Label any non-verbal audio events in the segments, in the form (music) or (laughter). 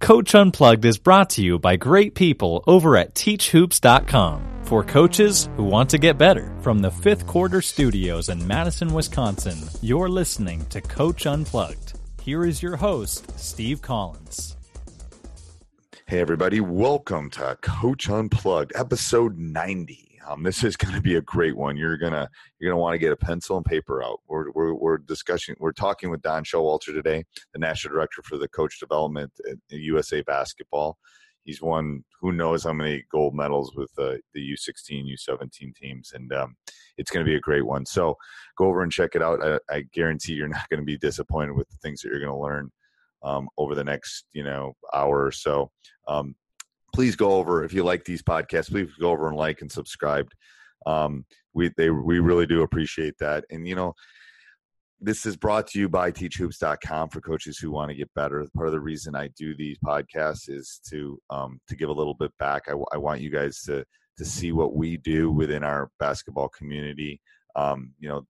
Coach Unplugged is brought to you by great people over at teachhoops.com for coaches who want to get better. From the fifth quarter studios in Madison, Wisconsin, you're listening to Coach Unplugged. Here is your host, Steve Collins. Hey, everybody, welcome to Coach Unplugged, episode 90. Um, this is going to be a great one. You're gonna you're gonna want to get a pencil and paper out. We're, we're, we're discussing. We're talking with Don Showalter today, the national director for the coach development at USA Basketball. He's won who knows how many gold medals with uh, the U16, U17 teams, and um, it's going to be a great one. So go over and check it out. I, I guarantee you're (laughs) not going to be disappointed with the things that you're going to learn um, over the next you know hour or so. Um, please go over if you like these podcasts. Please go over and like and subscribe. Um, we they we really do appreciate that. And you know, this is brought to you by teachhoops.com for coaches who want to get better. Part of the reason I do these podcasts is to um, to give a little bit back. I, I want you guys to to see what we do within our basketball community. Um, you know,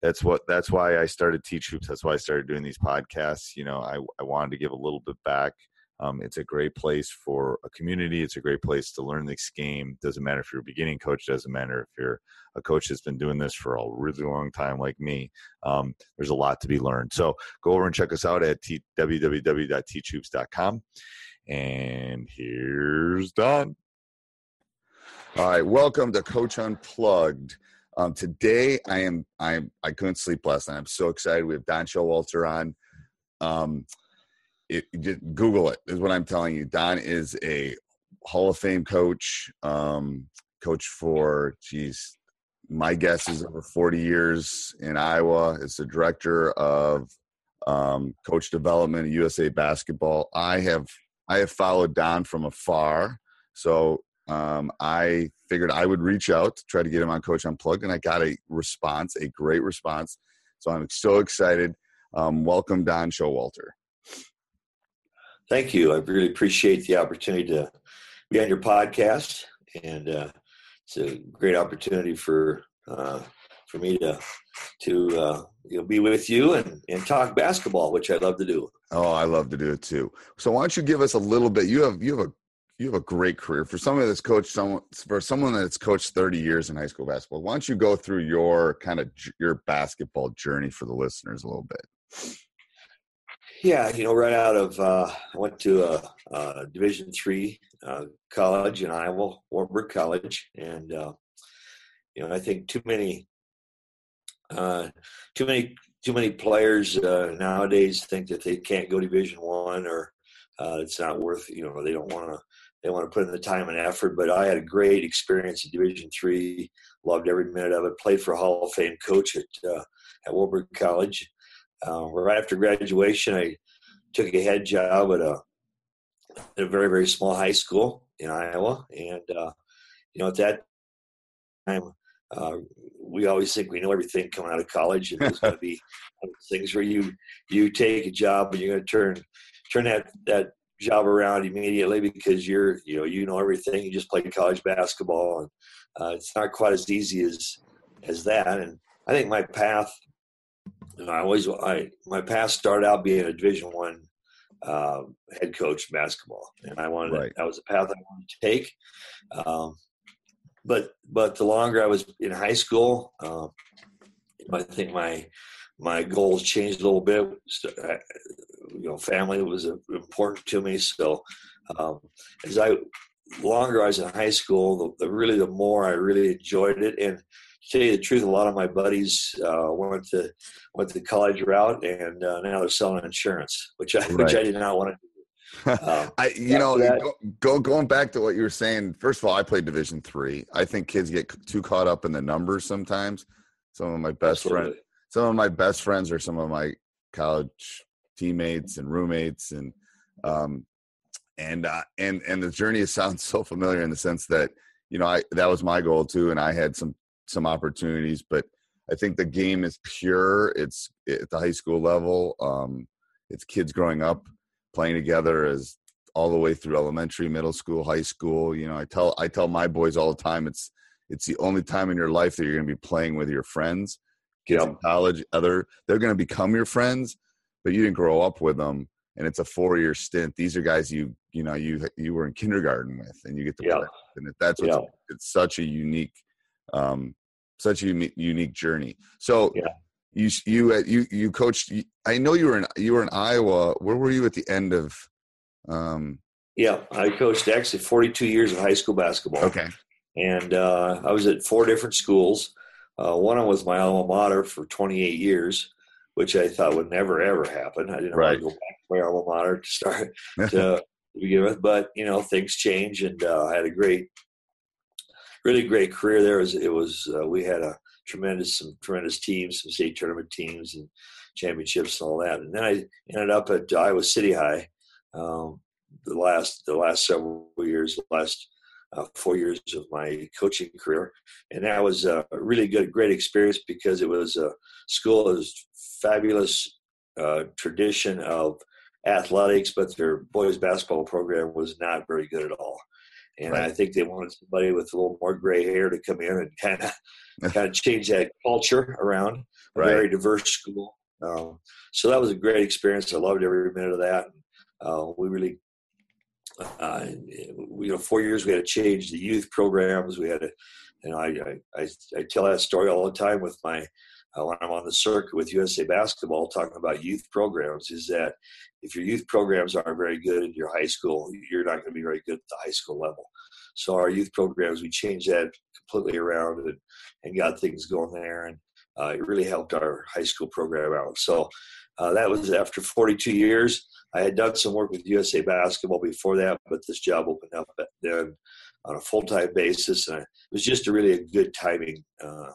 that's what that's why I started Teach Hoops. That's why I started doing these podcasts. You know, I, I wanted to give a little bit back. Um, it's a great place for a community. It's a great place to learn this game. Doesn't matter if you're a beginning coach. Doesn't matter if you're a coach that's been doing this for a really long time, like me. Um, there's a lot to be learned. So go over and check us out at t-. And here's Don. All right, welcome to Coach Unplugged. Um, today, I am I am I couldn't sleep last night. I'm so excited. We have Don Showalter on. Um, it, it, Google it is what I'm telling you. Don is a Hall of Fame coach, um, coach for, geez, my guess is over 40 years in Iowa. Is the director of um, coach development at USA Basketball. I have I have followed Don from afar, so um, I figured I would reach out to try to get him on Coach Unplugged, and I got a response, a great response. So I'm so excited. Um, welcome, Don Showalter. Thank you. I really appreciate the opportunity to be on your podcast, and uh, it's a great opportunity for uh, for me to to uh, you know be with you and and talk basketball, which I love to do. Oh, I love to do it too. So why don't you give us a little bit? You have you have a you have a great career for someone that's coached someone for someone that's coached 30 years in high school basketball. Why don't you go through your kind of your basketball journey for the listeners a little bit? Yeah, you know, right out of uh, I went to a, a Division three uh, college in Iowa, Wartburg College, and uh, you know, I think too many, uh, too many, too many players uh, nowadays think that they can't go Division one or uh, it's not worth. You know, they don't want to. They want to put in the time and effort. But I had a great experience in Division three. Loved every minute of it. Played for a Hall of Fame coach at at Wartburg College uh, right after graduation, I took a head job at a, at a very very small high school in Iowa, and uh, you know at that time uh, we always think we know everything coming out of college, and there's going to be (laughs) things where you you take a job and you're going to turn turn that that job around immediately because you're you know you know everything. You just played college basketball, and uh, it's not quite as easy as as that. And I think my path, know, I always I my path started out being a Division One uh, head coach in basketball, and I wanted right. to, that was the path I wanted to take. Um, but but the longer I was in high school, uh, I think my my goals changed a little bit. You know, family was important to me. So um, as I longer I was in high school, the, the, really the more I really enjoyed it. And tell you the truth, a lot of my buddies uh, went to went the college route, and uh, now they're selling insurance, which I right. which I did not want to do. (laughs) Um, I, you know, go, go, going back to what you were saying. First of all, I played Division three. I think kids get too caught up in the numbers sometimes. Some of my best friends, some of my best friends are some of my college teammates and roommates, and um, and uh, and and the journey (laughs) sounds so familiar in the sense that you know I that was my goal too, and I had some some opportunities, but I think the game is pure. It's at the high school level. Um, it's kids growing up playing together as all the way through elementary, middle school, high school. You know, I tell I tell my boys all the time it's it's the only time in your life that you're going to be playing with your friends. Kids yep. in college, other they're going to become your friends, but you didn't grow up with them, and it's a four year stint. These are guys you you know you you were in kindergarten with, and you get to yep. play. And that's what's yep. it's such a unique, um, such a unique, unique journey. So. Yeah you you uh, you you coached. I know you were in you were in Iowa. Where were you at the end of? Um, yeah, I coached actually 42 years of high school basketball. Okay, and uh, I was at four different schools. Uh, one was my alma mater for 28 years, which I thought would never ever happen. I didn't right. want to go back to my alma mater to start (laughs) to begin with, but you know things change, and uh, I had a great, really great career there. It was, it was uh, we had a tremendous some tremendous teams, some state tournament teams and championships and all that. And then I ended up at Iowa City High um, the last the last several years, the last uh, four years of my coaching career, and that was a really good, great experience because it was a school that was fabulous uh, tradition of athletics, but their boys basketball program was not very good at all. And right. I think they wanted somebody with a little more gray hair to come in and kind of (laughs) kind of change that culture around a right. very diverse school. Um, so that was a great experience. I loved every minute of that. Uh, we really, uh, you know, four years we had to change the youth programs. We had to, you know, I, I, I tell that story all the time with my uh, when I'm on the circuit with USA Basketball talking about youth programs is that if your youth programs aren't very good in your high school, you're not going to be very good at the high school level. So our youth programs, we changed that completely around and, and got things going there. And uh, it really helped our high school program out. So uh, that was after 42 years. I had done some work with USA Basketball before that, but this job opened up then on a full time basis, and it was just a really a good timing uh,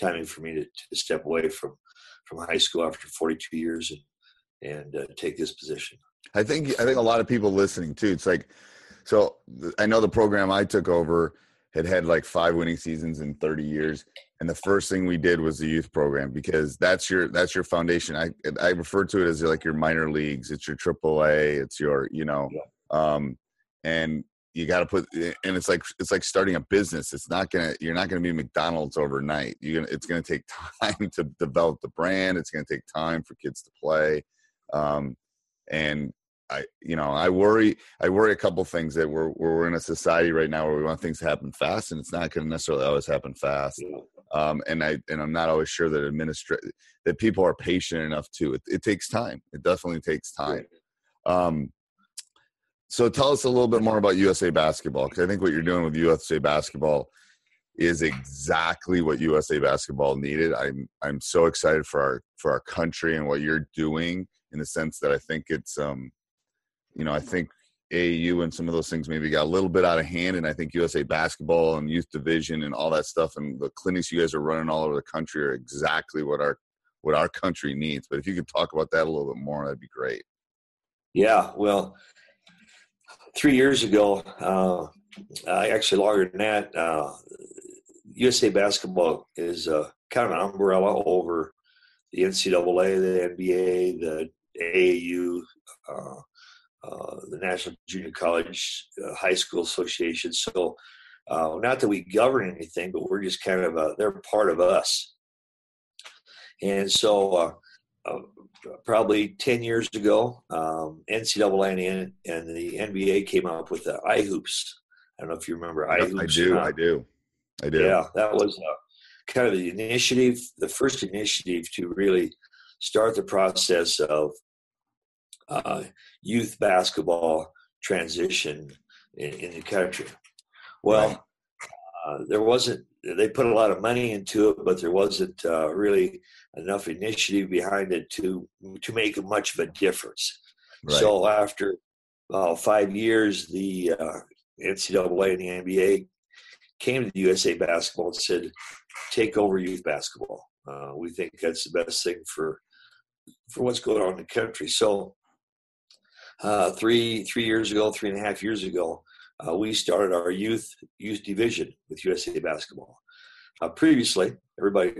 timing for me to, to, step away from from high school after 42 years and and uh, take this position. I think I think a lot of people listening too. It's like so I know the program I took over had had like five winning seasons in 30 years and the first thing we did was the youth program because that's your that's your foundation i i refer to it as like your minor leagues it's your triple a it's your you know yeah. um and you got to put and it's like it's like starting a business it's not gonna you're not gonna be mcdonald's overnight you're gonna it's gonna take (laughs) time to develop the brand it's gonna take time for kids to play um and I, you know, I worry. I worry a couple things that we're we're in a society right now where we want things to happen fast, and it's not going to necessarily always happen fast. Um, and I and I'm not always sure that administra- that people are patient enough to. It, it takes time. It definitely takes time. Um, so tell us a little bit more about USA Basketball because I think what you're doing with USA Basketball is exactly what USA Basketball needed. I'm I'm so excited for our for our country and what you're doing in the sense that I think it's um you know, I think AAU and some of those things maybe got a little bit out of hand. And I think USA basketball and youth division and all that stuff and the clinics you guys are running all over the country are exactly what our what our country needs. But if you could talk about that a little bit more, that'd be great. Yeah, well, three years ago, uh, actually longer than that, uh, USA basketball is uh, kind of an umbrella over the NCAA, the NBA, the AAU, uh, uh, the National Junior College High School Association. So, uh, not that we govern anything, but we're just kind of a, they're part of us. And so, uh, probably 10 years ago, um, NCAA and the NBA came up with the iHoops. I don't know if you remember iHoops. I do. I do. I do. Yeah, that was uh, kind of the initiative, the first initiative to really start the process of uh, youth basketball transition in, in the country. Well, right. uh, there wasn't. They put a lot of money into it, but there wasn't uh, really enough initiative behind it to to make much of a difference. Right. So after uh, five years, the uh, NCAA and the NBA came to the USA Basketball and said, "Take over youth basketball. Uh, we think that's the best thing for for what's going on in the country." So uh, three three years ago, three and a half years ago, uh, we started our youth youth division with USA Basketball. Uh, previously, everybody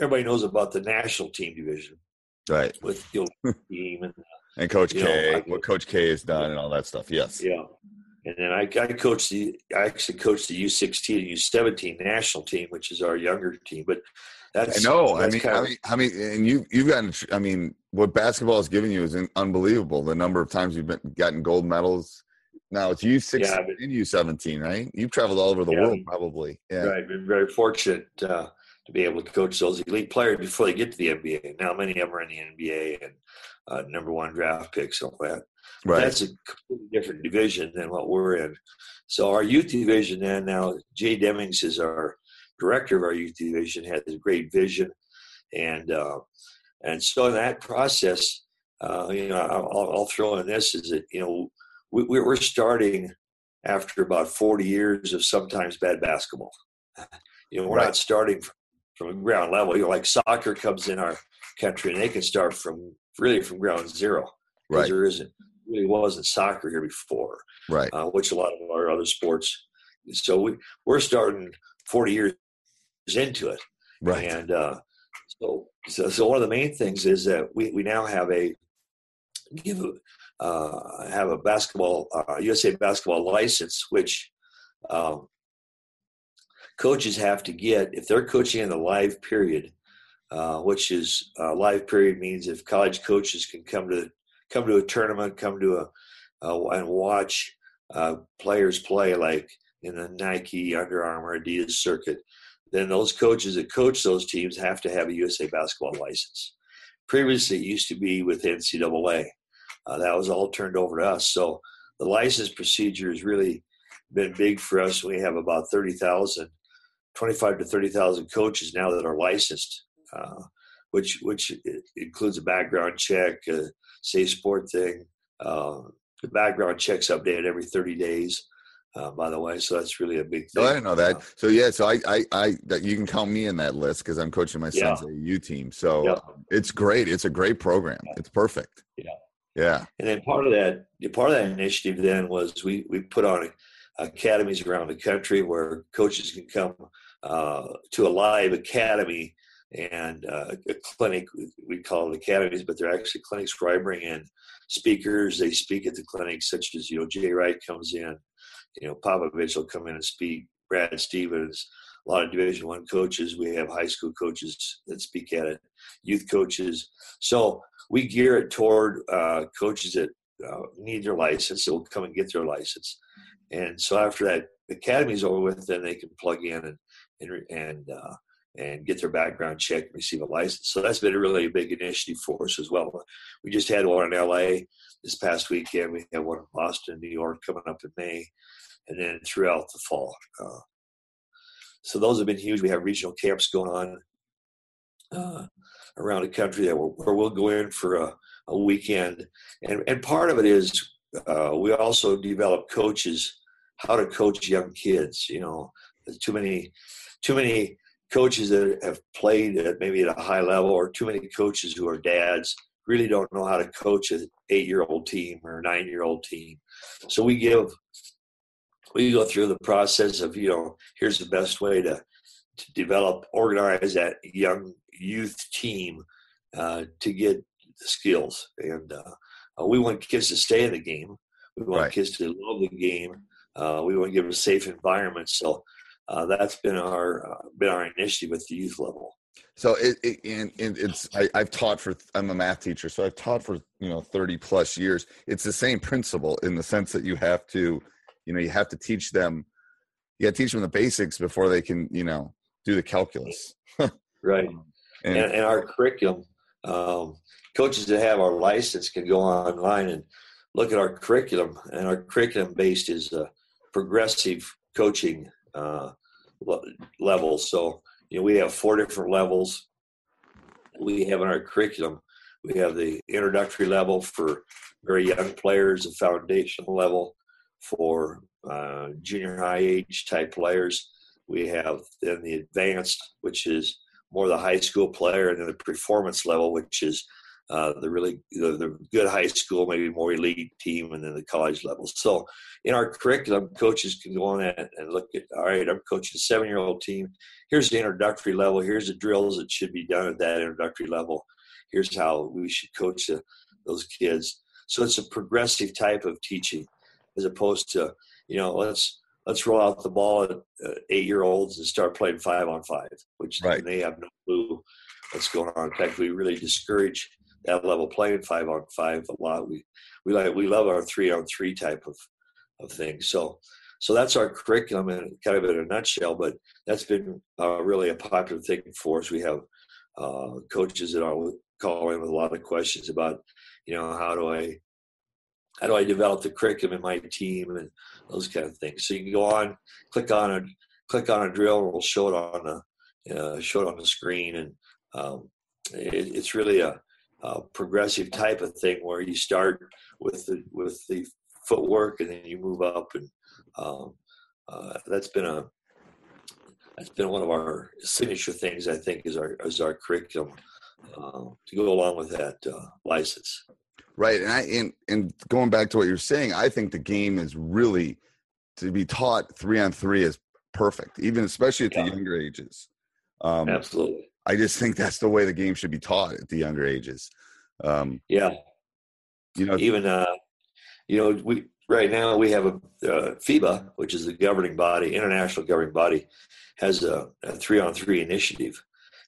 everybody knows about the national team division, right? With you (laughs) team and and Coach K, know, what Coach K has done, and all that stuff. Yes, yeah. And then I, I coached the I actually coached the U16 and U17 national team, which is our younger team. But that's I know. I mean, I mean, I mean, and you you've gotten. I mean, what basketball has given you is unbelievable. The number of times you've been gotten gold medals. Now it's U sixteen yeah, and U seventeen, right? You've traveled all over the yeah, world, probably. Yeah, right. Been very fortunate uh, to be able to coach those elite players before they get to the NBA. Now many of them are in the NBA and uh, number one draft picks, all that. Right. That's a completely different division than what we're in. So our youth division then now Jay Demings is our director of our youth division, has a great vision, and uh, and so in that process, uh, you know, I'll, I'll, throw in this is that you know we, we're starting after about 40 years of sometimes bad basketball. (laughs) You know, we're right. not starting from, from ground level. You know, like soccer comes in our country and they can start from really from ground zero. Right. There isn't really wasn't soccer here before, right? Uh, which a lot of our other sports. So we we're starting 40 years into it, right? And uh, so, so so one of the main things is that we we now have a give uh, have a basketball uh, USA basketball license, which um, coaches have to get if they're coaching in the live period. Uh, which is uh, live period means if college coaches can come to come to a tournament, come to a and watch uh, players play like in the Nike, Under Armour, Adidas circuit, then those coaches that coach those teams have to have a USA basketball license. Previously, it used to be with NCAA. Uh, that was all turned over to us. So the license procedure has really been big for us. We have about 30,000, 25 to 30,000 coaches now that are licensed, uh, which which includes a background check, a safe sport thing. Uh, the background checks updated every 30 days. Uh, by the way, so that's really a big thing. Oh, I didn't know that. Uh, so yeah, so I, I, I, that you can count me in that list because I'm coaching my son's yeah. AU team. So yeah. it's great. It's a great program. It's perfect. Yeah. Yeah. And then part of that, part of that initiative then was we we put on academies around the country where coaches can come uh, to a live academy and uh, a clinic. We call it academies, but they're actually clinics where I bring in speakers. They speak at the clinics, such as you know Jay Wright comes in, you know Popovich will come in and speak. Brad Stevens, a lot of Division One coaches. We have high school coaches that speak at it, youth coaches. So we gear it toward uh, coaches that uh, need their license. They'll come and get their license, and so after that academy's over with, then they can plug in and and and, uh, and get their background checked and receive a license. So that's been a really big initiative for us as well. We just had one in LA this past weekend. We have one in Boston, New York coming up in May, and then throughout the fall. Uh, so those have been huge. We have regional camps going on uh, around the country that where we'll go in for a, a weekend, and and part of it is uh, we also develop coaches how to coach young kids. You know, too many too many coaches that have played at maybe at a high level, or too many coaches who are dads really don't know how to coach an eight-year-old team or a nine-year-old team. So we give we go through the process of you know here's the best way to to develop organize that young youth team uh, to get the skills and uh, we want kids to stay in the game. We want Right. kids to love the game. Uh, we want to give them a safe environment. So uh, that's been our uh, been our initiative at the youth level. So it, it and, and it's I, I've taught for I'm a math teacher, so I've taught for you know 30 plus years. It's the same principle in the sense that you have to, you know, you have to teach them, you got to teach them the basics before they can, you know, do the calculus. (laughs) Right. And, and, and our curriculum, um, coaches that have our license can go online and look at our curriculum. And our curriculum based is uh, progressive coaching uh, le- levels. So you know we have four different levels. We have in our curriculum. We have the introductory level for very young players, the foundational level for uh, junior high age type players. We have then the advanced, which is more the high school player, and then the performance level, which is uh, the really the, the good high school, maybe more elite team, and then the college level. So, in our curriculum, coaches can go on that and look at. All right, I'm coaching a seven-year-old team. Here's the introductory level. Here's the drills that should be done at that introductory level. Here's how we should coach the, those kids. So it's a progressive type of teaching, as opposed to you know let's let's roll out the ball at uh, eight year olds and start playing five on five, which Right. they have no clue what's going on. In fact, we really discourage that level playing five on five a lot. We we like we love our three on three type of of things. So so that's our curriculum in kind of in a nutshell. But that's been uh, really a popular thing for us. We have uh, coaches that are call in with a lot of questions about you know how do I how do I develop the curriculum in my team and those kind of things. So you can go on, click on a click on a drill, and we'll show it on the uh, show it on the screen, and um, it, it's really a, a progressive type of thing where you start with the with the footwork and then you move up, and um, uh, that's been a that's been one of our signature things. I think is our is our curriculum uh, to go along with that uh, license. Right, and I and and going back to what you're saying, I think the game is really to be taught three on three is perfect, even especially at Yeah. the younger ages. Um, Absolutely, I just think that's the way the game should be taught at the younger ages. Um, yeah. you know, even uh, you know we right now we have a uh, FIBA, which is the governing body, international governing body, has a, a three on three initiative,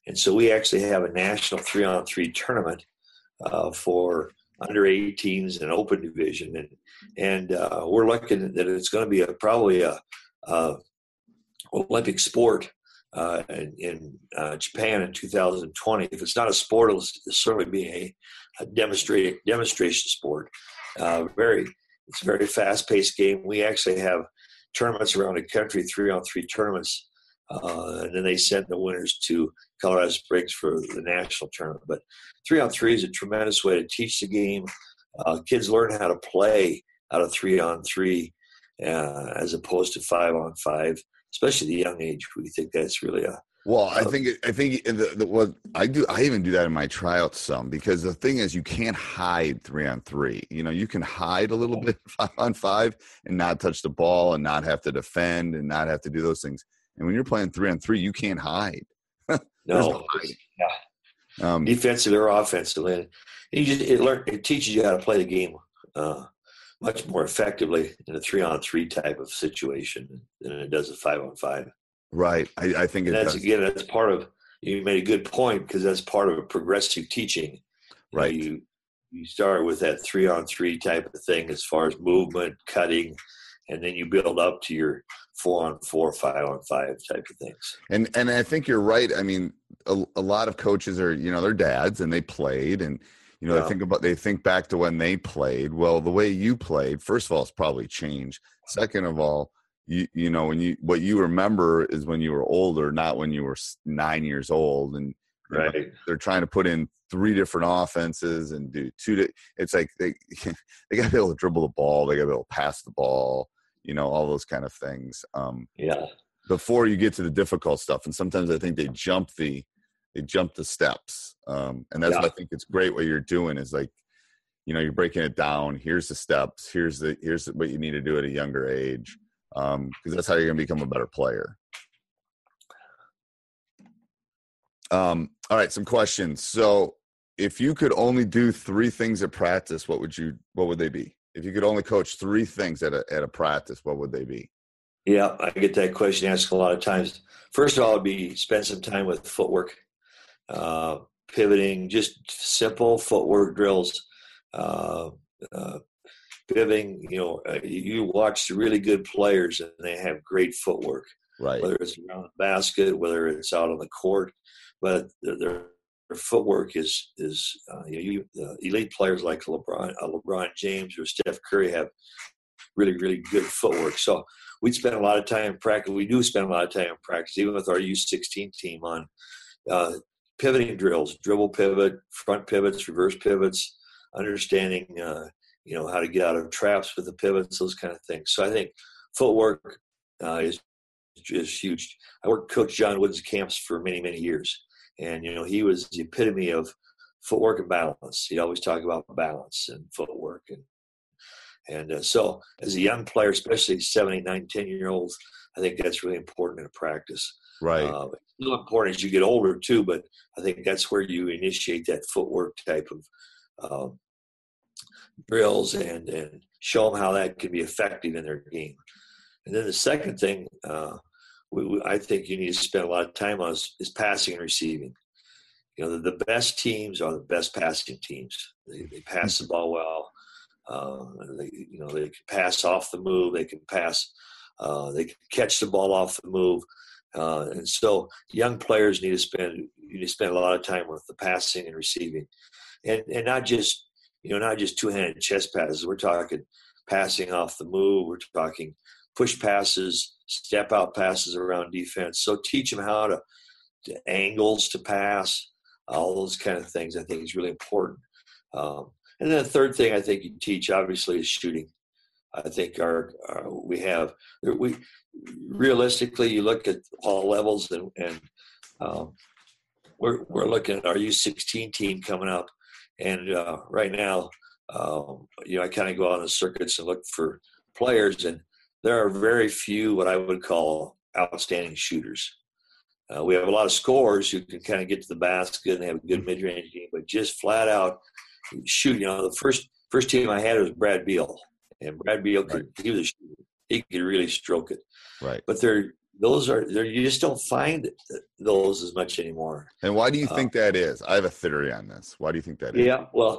and so we actually have a national three on three tournament uh, for under 18s and open division, and and uh, we're looking that it's going to be a probably a, a Olympic sport. Uh, in in uh, Japan in 2020. If it's not a sport, it'll certainly be a, a demonstration sport. Uh, very, it's a very fast paced game. We actually have tournaments around the country, three on three tournaments, uh, and then they send the winners to Colorado Springs for the national tournament. But three on three is a tremendous way to teach the game. Uh, kids learn how to play out of three on three uh, as opposed to five on five, especially the young age. We think that's really a Well, I think I think the, the, what I do I even do that in my tryouts some because the thing is you can't hide three on three. You know, you can hide a little bit (laughs) five on five and not touch the ball and not have to defend and not have to do those things. And when you're playing three on three, you can't hide. (laughs) No, no yeah. Um, defensively or offensively. And you just it learn it teaches you how to play the game uh, much more effectively in a three on three type of situation than it does a five on five. right. I, I think it that's does. again that's part of you made a good point because that's part of a progressive teaching. Right. You you start with that three on three type of thing as far as movement, cutting, and then you build up to your four on four, five on five type of things. And and I think you're right. I mean, a, a lot of coaches are, you know, they're dads and they played and you know, Yeah. they think about they think back to when they played. Well, the way you played, first of all, it's probably changed. Second of all, you you know, when you what you remember is when you were older, not when you were 9 years old and you know, Right. they're trying to put in three different offenses and do two di- it's like they (laughs) they got to be able to dribble the ball, they got to be able to pass the ball, you know, all those kind of things. Um Yeah. before you get to the difficult stuff. And sometimes I think they jump the they jump the steps. Um, and that's what I think it's great what you're doing is like, you know, you're breaking it down. Here's the steps. Here's the here's what you need to do at a younger age. Um, because that's how you're gonna become a better player. Um, all right, some questions. So if you could only do three things at practice, what would you? What would they be? If you could only coach three things at a at a practice, what would they be? Yeah, I get that question asked a lot of times. First of all, it'd be spend some time with footwork, uh, pivoting, just simple footwork drills. Uh, uh, pivoting, you know, uh, you watch the really good players and they have great footwork. Right. Whether it's around the basket, whether it's out on the court, but their, their footwork is is uh, you, know, you elite players like LeBron, uh, LeBron James or Steph Curry have really really good footwork. So we spend a lot of time in practice. We do spend a lot of time in practice, even with our U16 team on uh, pivoting drills, dribble pivot, front pivots, reverse pivots, understanding uh, you know how to get out of traps with the pivots, those kind of things. So I think footwork uh, is is huge. I worked Coach John Wooden's camps for many many years, and you know he was the epitome of footwork and balance. He'd always talk about balance and footwork and and uh, so as a young player, especially seven, eight, nine, ten year olds, I think that's really important in practice. Right. Uh, it's still important as you get older too, but I think that's where you initiate that footwork type of um, drills and and show them how that can be effective in their game. And then the second thing uh, we, I think you need to spend a lot of time on is, is passing and receiving. You know, the, the, best teams are the best passing teams. They, they pass the ball well. Uh, they, you know, they can pass off the move. They can pass. Uh, they can catch the ball off the move. Uh, and so, young players need to spend you need to spend a lot of time with the passing and receiving, and and not just you know not just two handed chest passes. We're talking passing off the move. We're talking push passes, step out passes around defense. So teach them how to, to angles to pass, all those kind of things. I think is really important. Um, and then the third thing I think you teach obviously is shooting. I think our, our we have we realistically you look at all levels and, and um, we're we're looking at our U16 team coming up, and uh, right now, um, you know, I kind of go out on the circuits and look for players, and there are very few what I would call outstanding shooters. Uh, we have a lot of scorers who can kind of get to the basket and have a good mm-hmm. mid-range game, but just flat out shoot. You know, the first first team I had was Brad Beal, and Brad Beal could right. he was a shooter. He could really stroke it. Right. But they're those are there. You just don't find those as much anymore. And why do you uh, think that is? I have a theory on this. Why do you think that is? Yeah. Well, uh,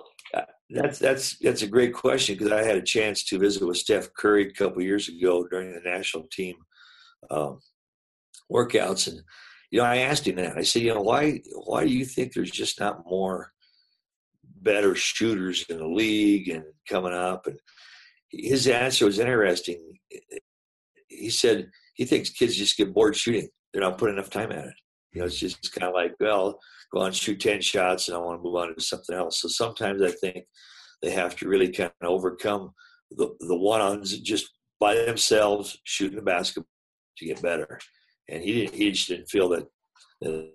that's that's that's a great question because I had a chance to visit with Steph Curry a couple years ago during the national team um, workouts, and you know I asked him that. I said, you know, why why do you think there's just not more better shooters in the league and coming up? And his answer was interesting. He said he thinks kids just get bored shooting; they're not putting enough time at it. You know, it's just kind of like, well, go on shoot 10 shots and I want to move on to something else. So sometimes I think they have to really kind of overcome the, the one-ons just by themselves shooting the basketball to get better. And he didn't, he just didn't feel that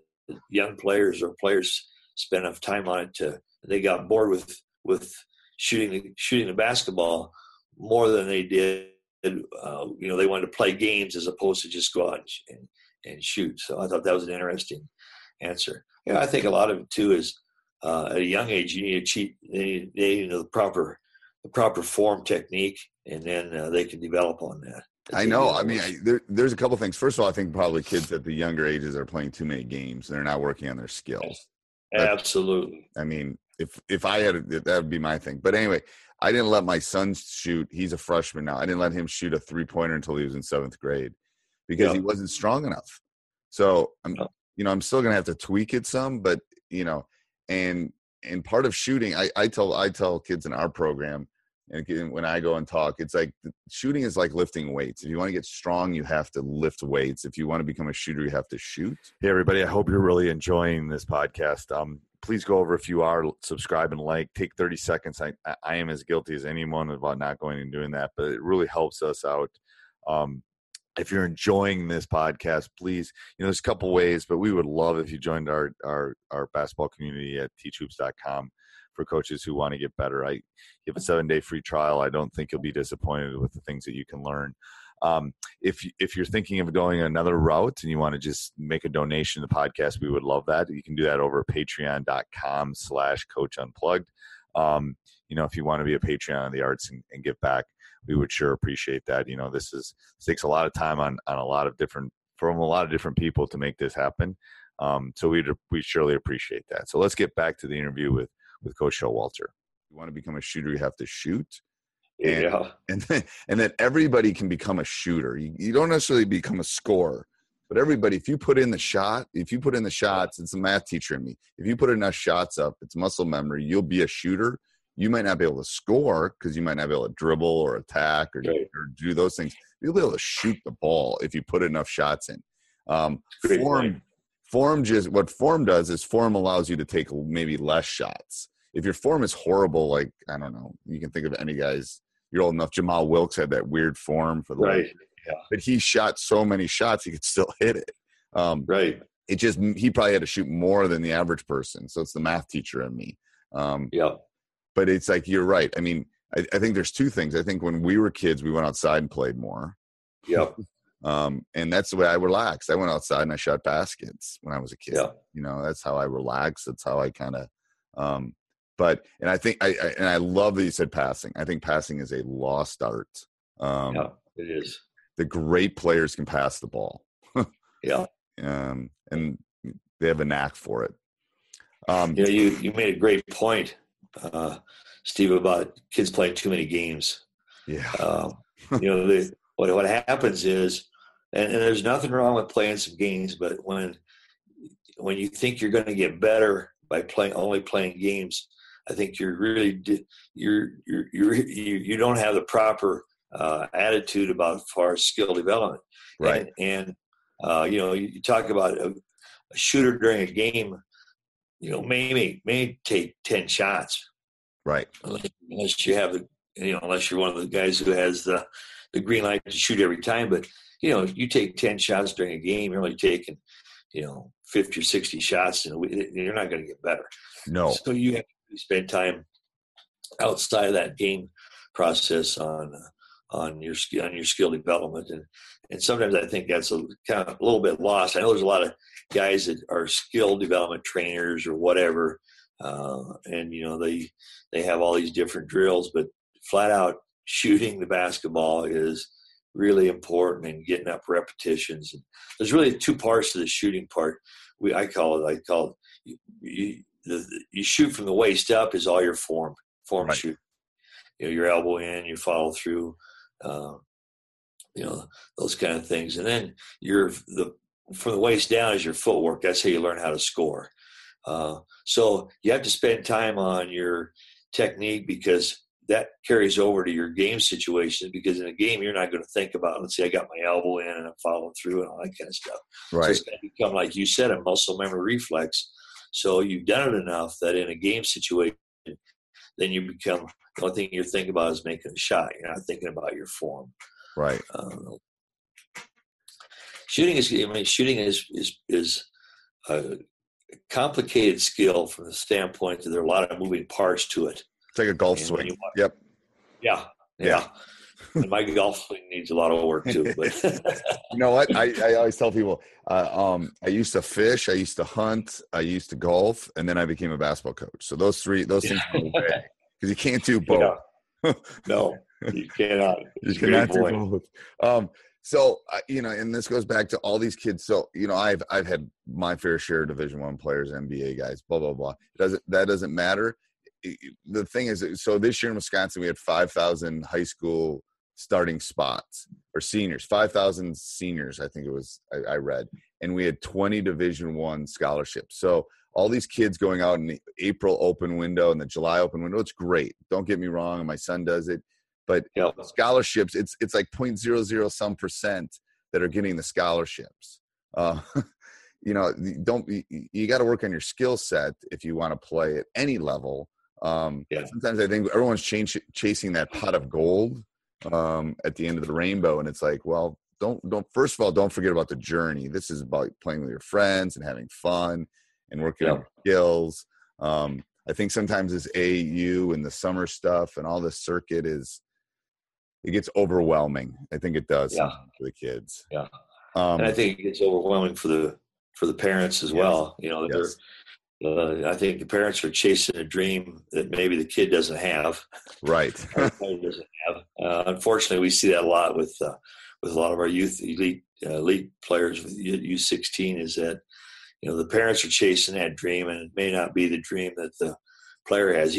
young players or players spent enough time on it to, they got bored with, with shooting, shooting the basketball more than they did. Uh, you know, they wanted to play games as opposed to just go out and, and shoot. So I thought that was an interesting answer. Yeah, I think a lot of it too is uh, at a young age you need to cheat. They need, they need the proper the proper form technique, and then uh, they can develop on that. I know. I mean, I, there, there's a couple things. First of all, I think probably kids at the younger ages are playing too many games. They're not working on their skills. Absolutely. I mean, if if I had that would be my thing. But anyway, I didn't let my son shoot. He's a freshman now. I didn't let him shoot a three pointer until he was in seventh grade because yeah. he wasn't strong enough. So I'm, you know, I'm still gonna have to tweak it some, but you know, and and part of shooting, I, I tell I tell kids in our program, and when I go and talk, it's like shooting is like lifting weights. If you want to get strong, you have to lift weights. If you want to become a shooter, you have to shoot. Hey, everybody! I hope you're really enjoying this podcast. Um, please go over if you are subscribe and like. Take 30 seconds. I I am as guilty as anyone about not going and doing that, but it really helps us out. Um, if you're enjoying this podcast, please, you know, there's a couple ways, but we would love if you joined our our our basketball community at teachhoops.com for coaches who want to get better. I give a seven day free trial. I don't think you'll be disappointed with the things that you can learn. Um, if if you're thinking of going another route and you want to just make a donation to the podcast, we would love that. You can do that over patreon.com slash coach unplugged. Um, you know, if you want to be a Patreon of the arts and, and give back, we would sure appreciate that. You know, this is this takes a lot of time on on a lot of different from a lot of different people to make this happen. Um, so we we surely appreciate that. So let's get back to the interview with with Coach Showalter. You want to become a shooter, you have to shoot. And, yeah. and then, and then everybody can become a shooter. You, you don't necessarily become a scorer, but everybody, if you put in the shot, if you put in the shots, it's a math teacher in me. If you put enough shots up, it's muscle memory. You'll be a shooter. You might not be able to score because you might not be able to dribble or attack or, Right. or do those things. You'll be able to shoot the ball if you put enough shots in. Um, form, point. form just what form does is form allows you to take maybe less shots. If your form is horrible, like I don't know, you can think of any guys. You're old enough. Jamaal Wilkes had that weird form for the Right. but he shot so many shots he could still hit it. Um, Right. it just he probably had to shoot more than the average person. So it's the math teacher in me. Um, Yeah. But it's like you're right. I mean, I, I think there's two things. I think when we were kids, we went outside and played more, Yeah. um, and that's the way I relaxed. I went outside and I shot baskets when I was a kid. Yeah. You know, that's how I relaxed. That's how I kind of. Um, but and I think I, I and I love that you said passing. I think passing is a lost art. Um, Yeah. It is. The great players can pass the ball. (laughs) Yeah. um, and they have a knack for it. Um, know, you, you made a great point, uh, Steve, about kids playing too many games. yeah, Um, (laughs) you know, the, what what happens is, and, and there's nothing wrong with playing some games, but when when you think you're going to get better by playing only playing games, I think you're really you're you're, you're you you don't have the proper uh, attitude about far as skill development. right, And, and uh, you know, you, you talk about a, a shooter during a game. You know, maybe may take ten shots, right, unless, unless you have the you know unless you're one of the guys who has the the green light to shoot every time but you know you take 10 shots during a game you're only taking you know 50 or 60 shots and you're not going to get better. No, so you have to spend time outside of that game process on uh, on your on your skill development and and sometimes I think that's a kind of a little bit lost. I know there's a lot of guys that are skill development trainers or whatever, uh, and you know they they have all these different drills, but flat out shooting the basketball is really important and getting up repetitions. And there's really two parts to the shooting part. We I call it I call it you, you, the, you shoot from the waist up is all your form form Right. shoot. You know your elbow in, you follow through. Um, you know those kind of things, and then your the from the waist down is your footwork. That's how you learn how to score. Uh, so you have to spend time on your technique because that carries over to your game situation Because in a game, you're not going to think about. Let's say I got my elbow in and I'm following through and all that kind of stuff. So right, it's going to become, like you said, a muscle memory reflex. So you've done it enough that in a game situation, then you become the only thing you're thinking about is making a shot. You're not thinking about your form. right, Um, shooting is, I mean, shooting is is is a complicated skill from the standpoint that there are a lot of moving parts to it. it's like a golf And swing. Yep, Yeah, Yeah. yeah. and my golf swing needs a lot of work too. But (laughs) you know what? I, I always tell people, uh, um, I used to fish, I used to hunt, I used to golf, and then I became a basketball coach. So those three, those things because (laughs) you can't do both. Yeah. (laughs) no, you cannot. you It's cannot do both. Um, so uh, you know, and this goes back to all these kids. So you know, I've I've had my fair share of Division One players, NBA guys, blah blah blah. It doesn't that doesn't matter. The thing is, so this year in Wisconsin, we had five thousand high school starting spots or seniors, five thousand seniors. I think it was. I, I read, and we had twenty Division One scholarships. So all these kids going out in the April open window and the July open window. It's great. Don't get me wrong. and My son does it but Yeah. scholarships it's it's like 0.00 some percent that are getting the scholarships uh, (laughs) you know you don't you, you got to work on your skill set if you want to play at any level um, Yeah. sometimes i think everyone's change, chasing that pot of gold um, at the end of the rainbow and it's like well don't don't first of all don't forget about the journey this is about playing with your friends and having fun and working on Yeah. skills um, I think sometimes this AU and the summer stuff and all this circuit is it gets overwhelming. I think it does Yeah. for the kids. Yeah. Um, and I think it's overwhelming for the for the parents as Yes. well. You know, yes, uh, I think the parents are chasing a dream that maybe the kid doesn't have. right. (laughs) doesn't have. Uh, unfortunately, we see that a lot with uh, with a lot of our youth elite uh, elite players with U sixteen. Is that you know the parents are chasing that dream, and it may not be the dream that the player has.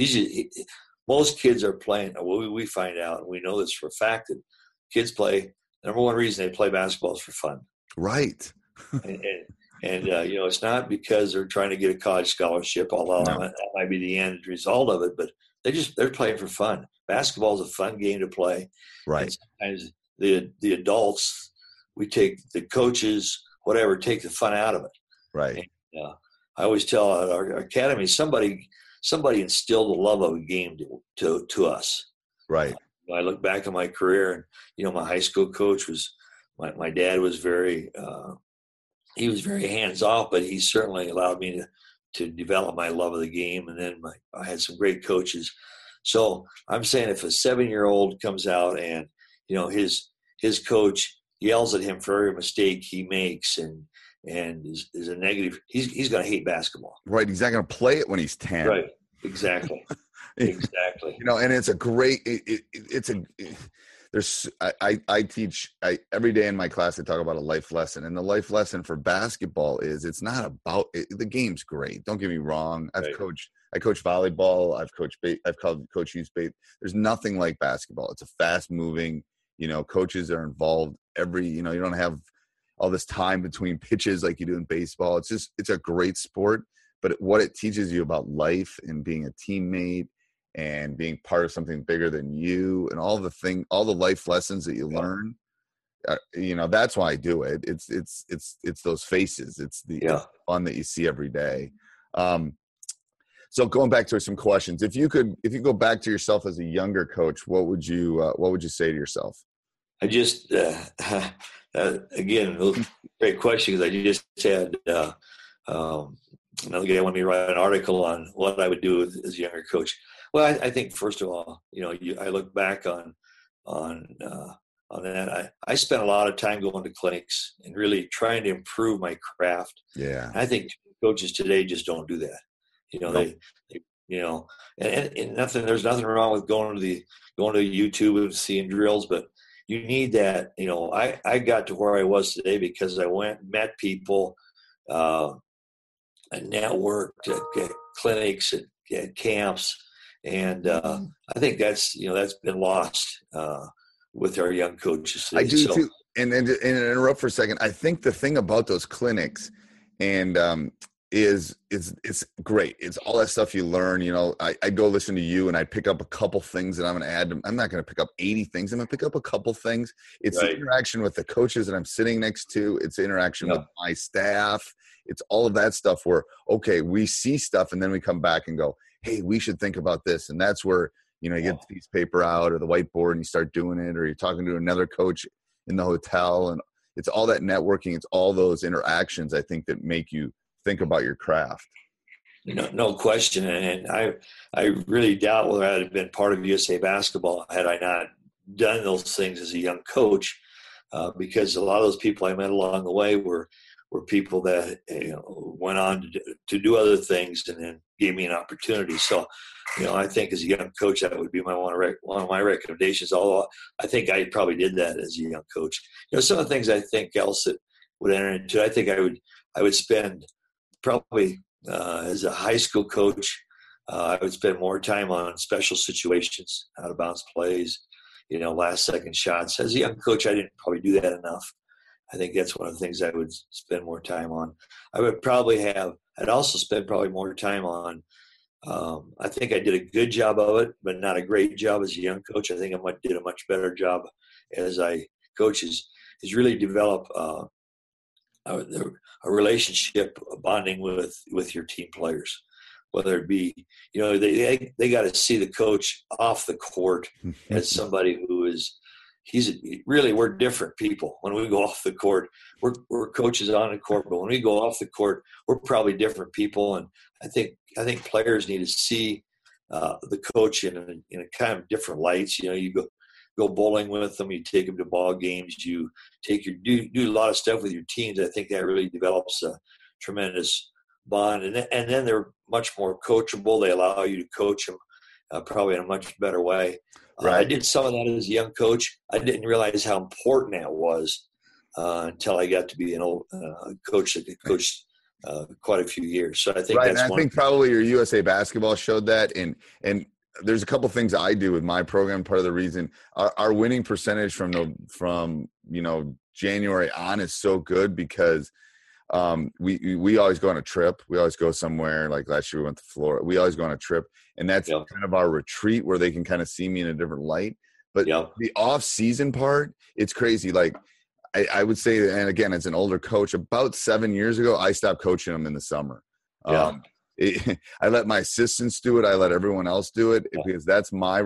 Most kids are playing. Well, we, we find out, and we know this for a fact that kids play. Number one reason they play basketball is for fun, right. (laughs) and, and, and uh, you know it's not because they're trying to get a college scholarship. Although No. that might be the end result of it, but they just they're playing for fun. Basketball is a fun game to play. Right. And sometimes the the adults, we take the coaches, whatever, take the fun out of it. Right. Uh, I always tell at our academy, somebody somebody instilled the love of a game to to, to us. Right. I look back on my career, and you know, my high school coach was my my dad was very uh, he was very hands off, but he certainly allowed me to to develop my love of the game. And then my, I had some great coaches. So I'm saying if a seven year old comes out and you know his his coach yells at him for every mistake he makes and and is, is a negative, he's he's going to hate basketball. Right. He's not going to play it when he's 10. Right. Exactly. (laughs) exactly. you know and it's a great it, it, it's a it- there's I, I teach i every day in my class i talk about a life lesson and the life lesson for basketball is it's not about it, the game's great don't get me wrong i've Right. coached i coach volleyball i've coached i've called coach youth bait there's nothing like basketball it's a fast moving you know coaches are involved every you know you don't have all this time between pitches like you do in baseball. It's just it's a great sport but what it teaches you about life and being a teammate and being part of something bigger than you and all the thing all the life lessons that you Yeah. learn uh, you know that's why i do it. It's it's it's it's those faces. It's the, Yeah. the fun that you see every day. Um so going back to some questions if you could if you go back to yourself as a younger coach what would you uh, what would you say to yourself I just, uh, (laughs) uh, again, great question because I just had uh, um, another guy wanted me to write an article on what I would do as a younger coach. Well, I, I think first of all, you know, you, I look back on on uh, on that. I, I spent a lot of time going to clinics and really trying to improve my craft. yeah I think coaches today just don't do that. You know, Nope. they, they, you know, and, and, and nothing. There's nothing wrong with going to the going to YouTube and seeing drills, but you need that. You know, I I got to where I was today because I went met people, uh, and networked at, at clinics at, at camps, and uh, I think that's you know that's been lost uh, with our young coaches. Today. I do So- too. And, and and interrupt for a second. I think the thing about those clinics, and um, is is it's great. It's all that stuff you learn. You know, I I go listen to you, and I pick up a couple things that I'm going to add. To, I'm not going to pick up 80 things. I'm going to pick up a couple things. It's Right. interaction with the coaches that I'm sitting next to. It's interaction Yeah. with my staff. It's all of that stuff. Where okay, we see stuff, and then we come back and go, hey, we should think about this, and that's where you know you get the piece of paper out or the whiteboard and you start doing it, or you're talking to another coach in the hotel and it's all that networking it's all those interactions i think that make you think about your craft No, no question. And I, I really doubt whether I'd have been part of USA basketball had I not done those things as a young coach, uh, because a lot of those people I met along the way were, were people that you know, went on to do, to do other things and then gave me an opportunity. So, you know, I think as a young coach, that would be my one, one of my recommendations. Although I think I probably did that as a young coach. You know, some of the things I think else that would enter into, I think I would, I would spend probably uh, as a high school coach, uh, I would spend more time on special situations, out of bounds plays, you know, last second shots. As a young coach, I didn't probably do that enough. I think that's one of the things I would spend more time on. I would probably have, I'd also spend probably more time on. Um, I think I did a good job of it, but not a great job as a young coach. I think I did a much better job as I coach is, is really develop uh, a, a relationship a bonding with with your team players whether it be you know they they, they got to see the coach off the court (laughs) as somebody who is he's really we're different people when we go off the court. We're we're coaches on the court, but when we go off the court, we're probably different people. And I think I think players need to see uh, the coach in a, in a kind of different lights. You know, you go go bowling with them, you take them to ball games, you take your do do a lot of stuff with your teams. I think that really develops a tremendous bond, and then, and then they're much more coachable. They allow you to coach them uh, probably in a much better way. Right. Uh, I did some of that as a young coach. I didn't realize how important that was uh, until I got to be an old uh, coach that coached uh, quite a few years. So I think right. I think probably your USA basketball showed that, and and there's a couple things I do with my program. Part of the reason our, our winning percentage from the from you know January on is so good because um, we we always go on a trip. We always go somewhere. Like last year, we went to Florida. We always go on a trip, and that's kind of our retreat where they can kind of see me in a different light. But yep. the off season part, it's crazy. Like I, I, would say, and again, as an older coach, about seven years ago, I stopped coaching them in the summer. Yeah. Um, it, (laughs) I let my assistants do it. I let everyone else do it yeah. because that's my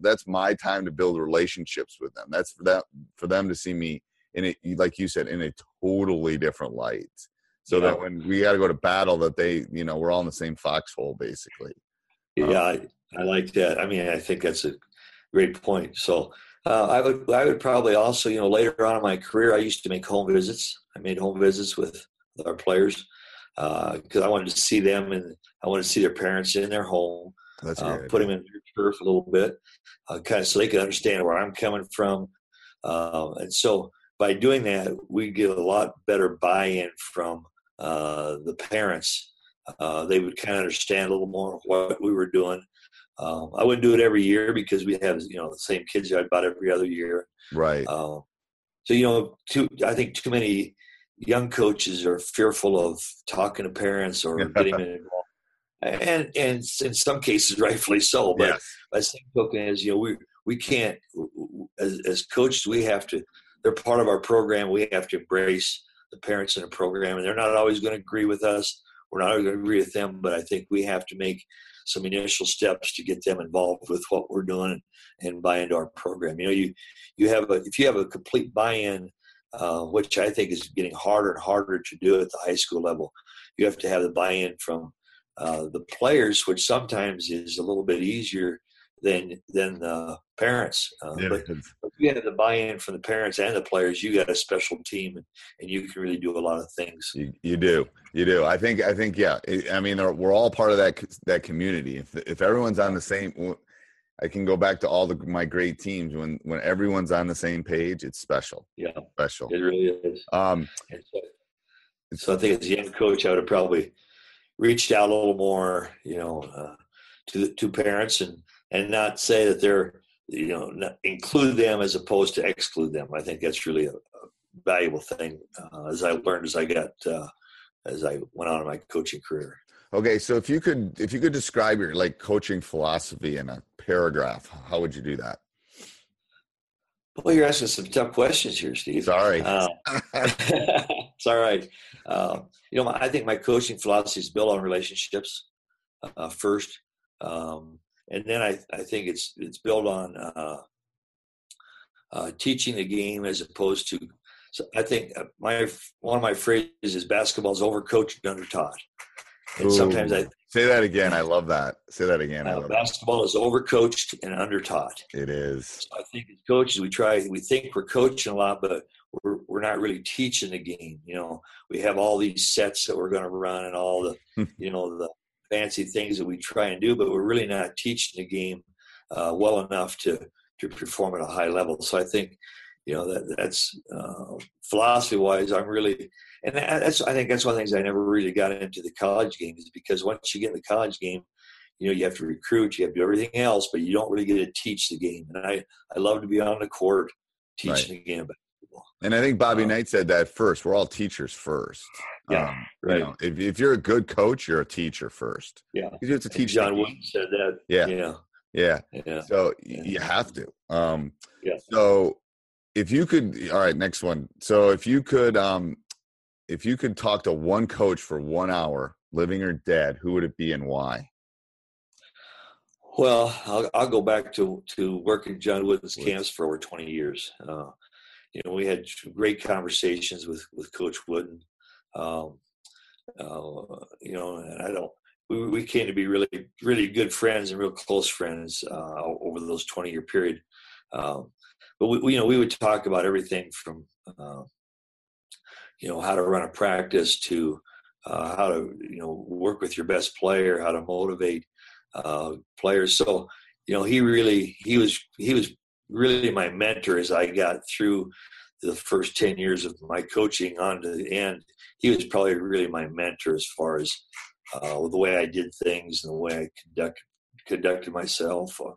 that's my time to build relationships with them. That's for that for them to see me in it, like you said, in a totally different light. So yeah. that when we got to go to battle, that they, you know, we're all in the same foxhole, basically. Yeah, um, I, I like that. I mean, I think that's a great point. So uh, I would, I would probably also, you know, later on in my career, I used to make home visits. I made home visits with, with our players because uh, I wanted to see them and I wanted to see their parents in their home. That's uh, put them in their turf a little bit, uh, kind of so they could understand where I'm coming from. Uh, and so by doing that, we get a lot better buy-in from uh, the parents. Uh, they would kind of understand a little more what we were doing. Um, I wouldn't do it every year because we have you know the same kids about every other year. Right. Um, so you know, too, I think too many young coaches are fearful of talking to parents or getting involved, and and in some cases, (laughs) rightfully so. But yes. by same token, as you know, we we can't as, as coaches, we have to they're part of our program. We have to embrace the parents in the program, and they're not always going to agree with us. We're not going to agree with them, but I think we have to make some initial steps to get them involved with what we're doing and buy into our program. You know, you you have a if you have a complete buy-in, uh, which I think is getting harder and harder to do at the high school level. You have to have the buy-in from uh, the players, which sometimes is a little bit easier than than the parents. Uh, yeah, but, but you have the buy-in from the parents and the players. You got a special team, and, and you can really do a lot of things. You, you do, you do. I think, I think, yeah. I mean, we're all part of that that community. If if everyone's on the same, I can go back to all the my great teams when when everyone's on the same page. It's special. Yeah, special. It really is. Um, so, so, I think as a young coach, I would have probably reached out a little more, you know, uh, to the to parents and and not say that they're you know include them as opposed to exclude them. I think that's really a, a valuable thing uh, as I learned as I got uh, as I went on in my coaching career. Okay, so if you could if you could describe your like coaching philosophy in a paragraph, how would you do that? Well, you're asking some tough questions here, Steve. Sorry. Uh, (laughs) it's all right. Uh, you know, I think my coaching philosophy is built on relationships uh, first. Um, and then I, I think it's it's built on uh, uh, teaching the game as opposed to. So I think uh, my one of my phrases is basketball is overcoached and undertaught. And Ooh, sometimes I say that again. I love that. Say that again. Uh, basketball that. is overcoached and undertaught. It is. So I think as coaches, we try. We think we're coaching a lot, but we're we're not really teaching the game. You know, we have all these sets that we're going to run and all the, (laughs) you know, the fancy things that we try and do, but we're really not teaching the game uh, well enough to to perform at a high level. So I think you know that that's uh, philosophy wise. I'm really and that's I think that's one of the things I never really got into the college game is because once you get in the college game, you know you have to recruit, you have to do everything else, but you don't really get to teach the game. And I I love to be on the court teaching right. the game and I think Bobby um, Knight said that first. We're all teachers first. Yeah, um, right. You know, if, if you're a good coach, you're a teacher first. Yeah, you have to teach. John Wooden said that. Yeah, yeah, yeah. yeah. So yeah. you have to. Um, yeah. So if you could, all right, next one. So if you could, um, if you could talk to one coach for one hour, living or dead, who would it be and why? Well, I'll, I'll go back to to working John Wooden's camps for over 20 years. Uh, you know, we had great conversations with with Coach Wooden. Um, uh, you know, and I don't. We, we came to be really, really good friends and real close friends uh, over those 20 year period. Um, but we, we, you know, we would talk about everything from, uh, you know, how to run a practice to uh, how to, you know, work with your best player, how to motivate uh, players. So, you know, he really, he was, he was really my mentor as I got through the first 10 years of my coaching on to the end. He was probably really my mentor as far as uh, the way I did things and the way I conduct, conducted myself uh,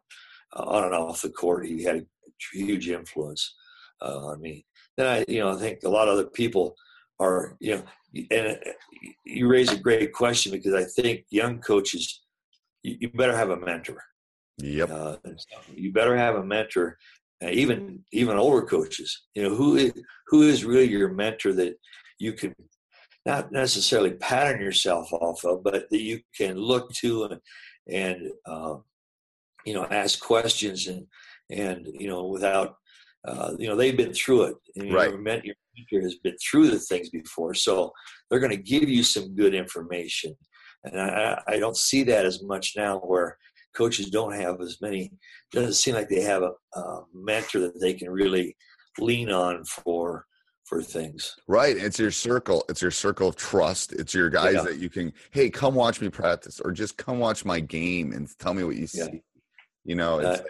on and off the court. He had a huge influence uh, on me. Then I, you know, I think a lot of other people are, you know, and you raise a great question because I think young coaches, you, better have a mentor. Yep. Uh, you better have a mentor. Uh, even even older coaches, you know, who is, who is really your mentor that you can not necessarily pattern yourself off of, but that you can look to and, and uh, you know ask questions and and you know without uh, you know they've been through it. And, right. Your has been through the things before, so they're going to give you some good information. And I, I don't see that as much now, where coaches don't have as many. Doesn't seem like they have a, a mentor that they can really lean on for for things. Right. It's your circle. It's your circle of trust. It's your guys yeah. that you can, hey, come watch me practice or just come watch my game and tell me what you see. Yeah. You know, it's,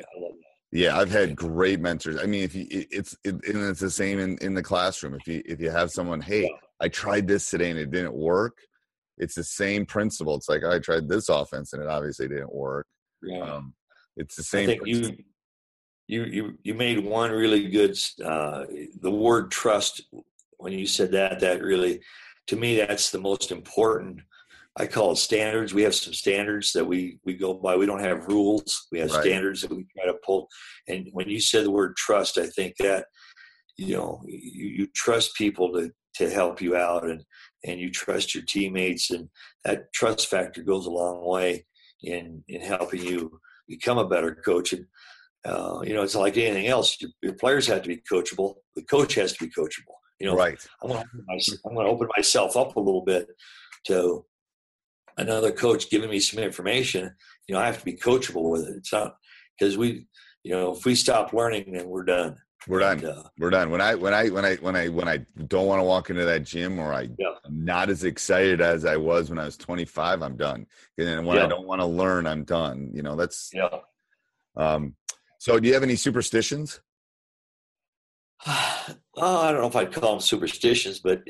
yeah, I've had great mentors. I mean, if you, it's, it, and it's the same in, in the classroom. If you, if you have someone, hey. I tried this today and it didn't work. It's the same principle. It's like, I tried this offense and it obviously didn't work. Yeah. Um, it's the same. I think you, you you you made one really good uh, the word trust when you said that that really to me that's the most important i call it standards we have some standards that we we go by we don't have rules we have right. standards that we try to pull and when you said the word trust i think that you know you, you trust people to to help you out and and you trust your teammates and that trust factor goes a long way in in helping you become a better coach and uh, you know, it's like anything else. Your, your, players have to be coachable. The coach has to be coachable. You know, right. I'm going to open myself up a little bit to another coach giving me some information. You know, I have to be coachable with it. It's not because we, you know, if we stop learning, then we're done. We're done. And, uh, we're done. When I when I when I when I when I don't want to walk into that gym or I yeah. I'm not as excited as I was when I was 25, I'm done. And then when yeah. I don't want to learn, I'm done. You know, that's yeah. Um, so, do you have any superstitions? (sighs) Oh, I don't know if I'd call them superstitions, but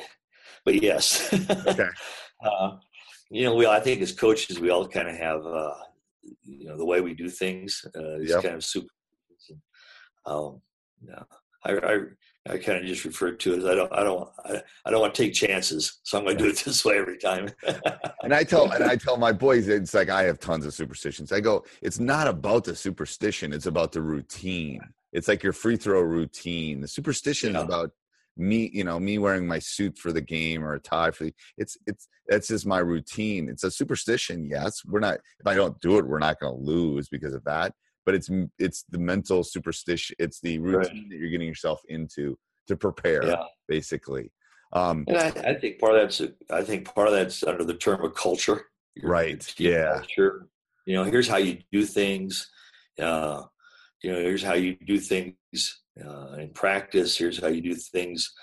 but yes. okay. (laughs) uh, you know, we I think as coaches, we all kind of have uh, you know the way we do things. Uh, these yep. kind of super. Um, yeah, I, I I kind of just refer to it as I don't I don't I, I don't want to take chances, so I'm going to do it (laughs) this way every time. and I tell and I (laughs) tell my boys it's like I have tons of superstitions. I go, it's not about the superstition; it's about the routine. It's like your free throw routine. The superstition yeah. is about me, you know, me wearing my suit for the game or a tie for the. It's it's that's just my routine. It's a superstition. Yes, we're not. If I don't do it, we're not going to lose because of that but it's it's the mental superstition it's the routine right. that you're getting yourself into to prepare yeah. basically um and I, I, think part of that's i think part of that's under the term of culture right yeah sure you know here's how you do things uh you know here's how you do things uh, in practice here's how you do things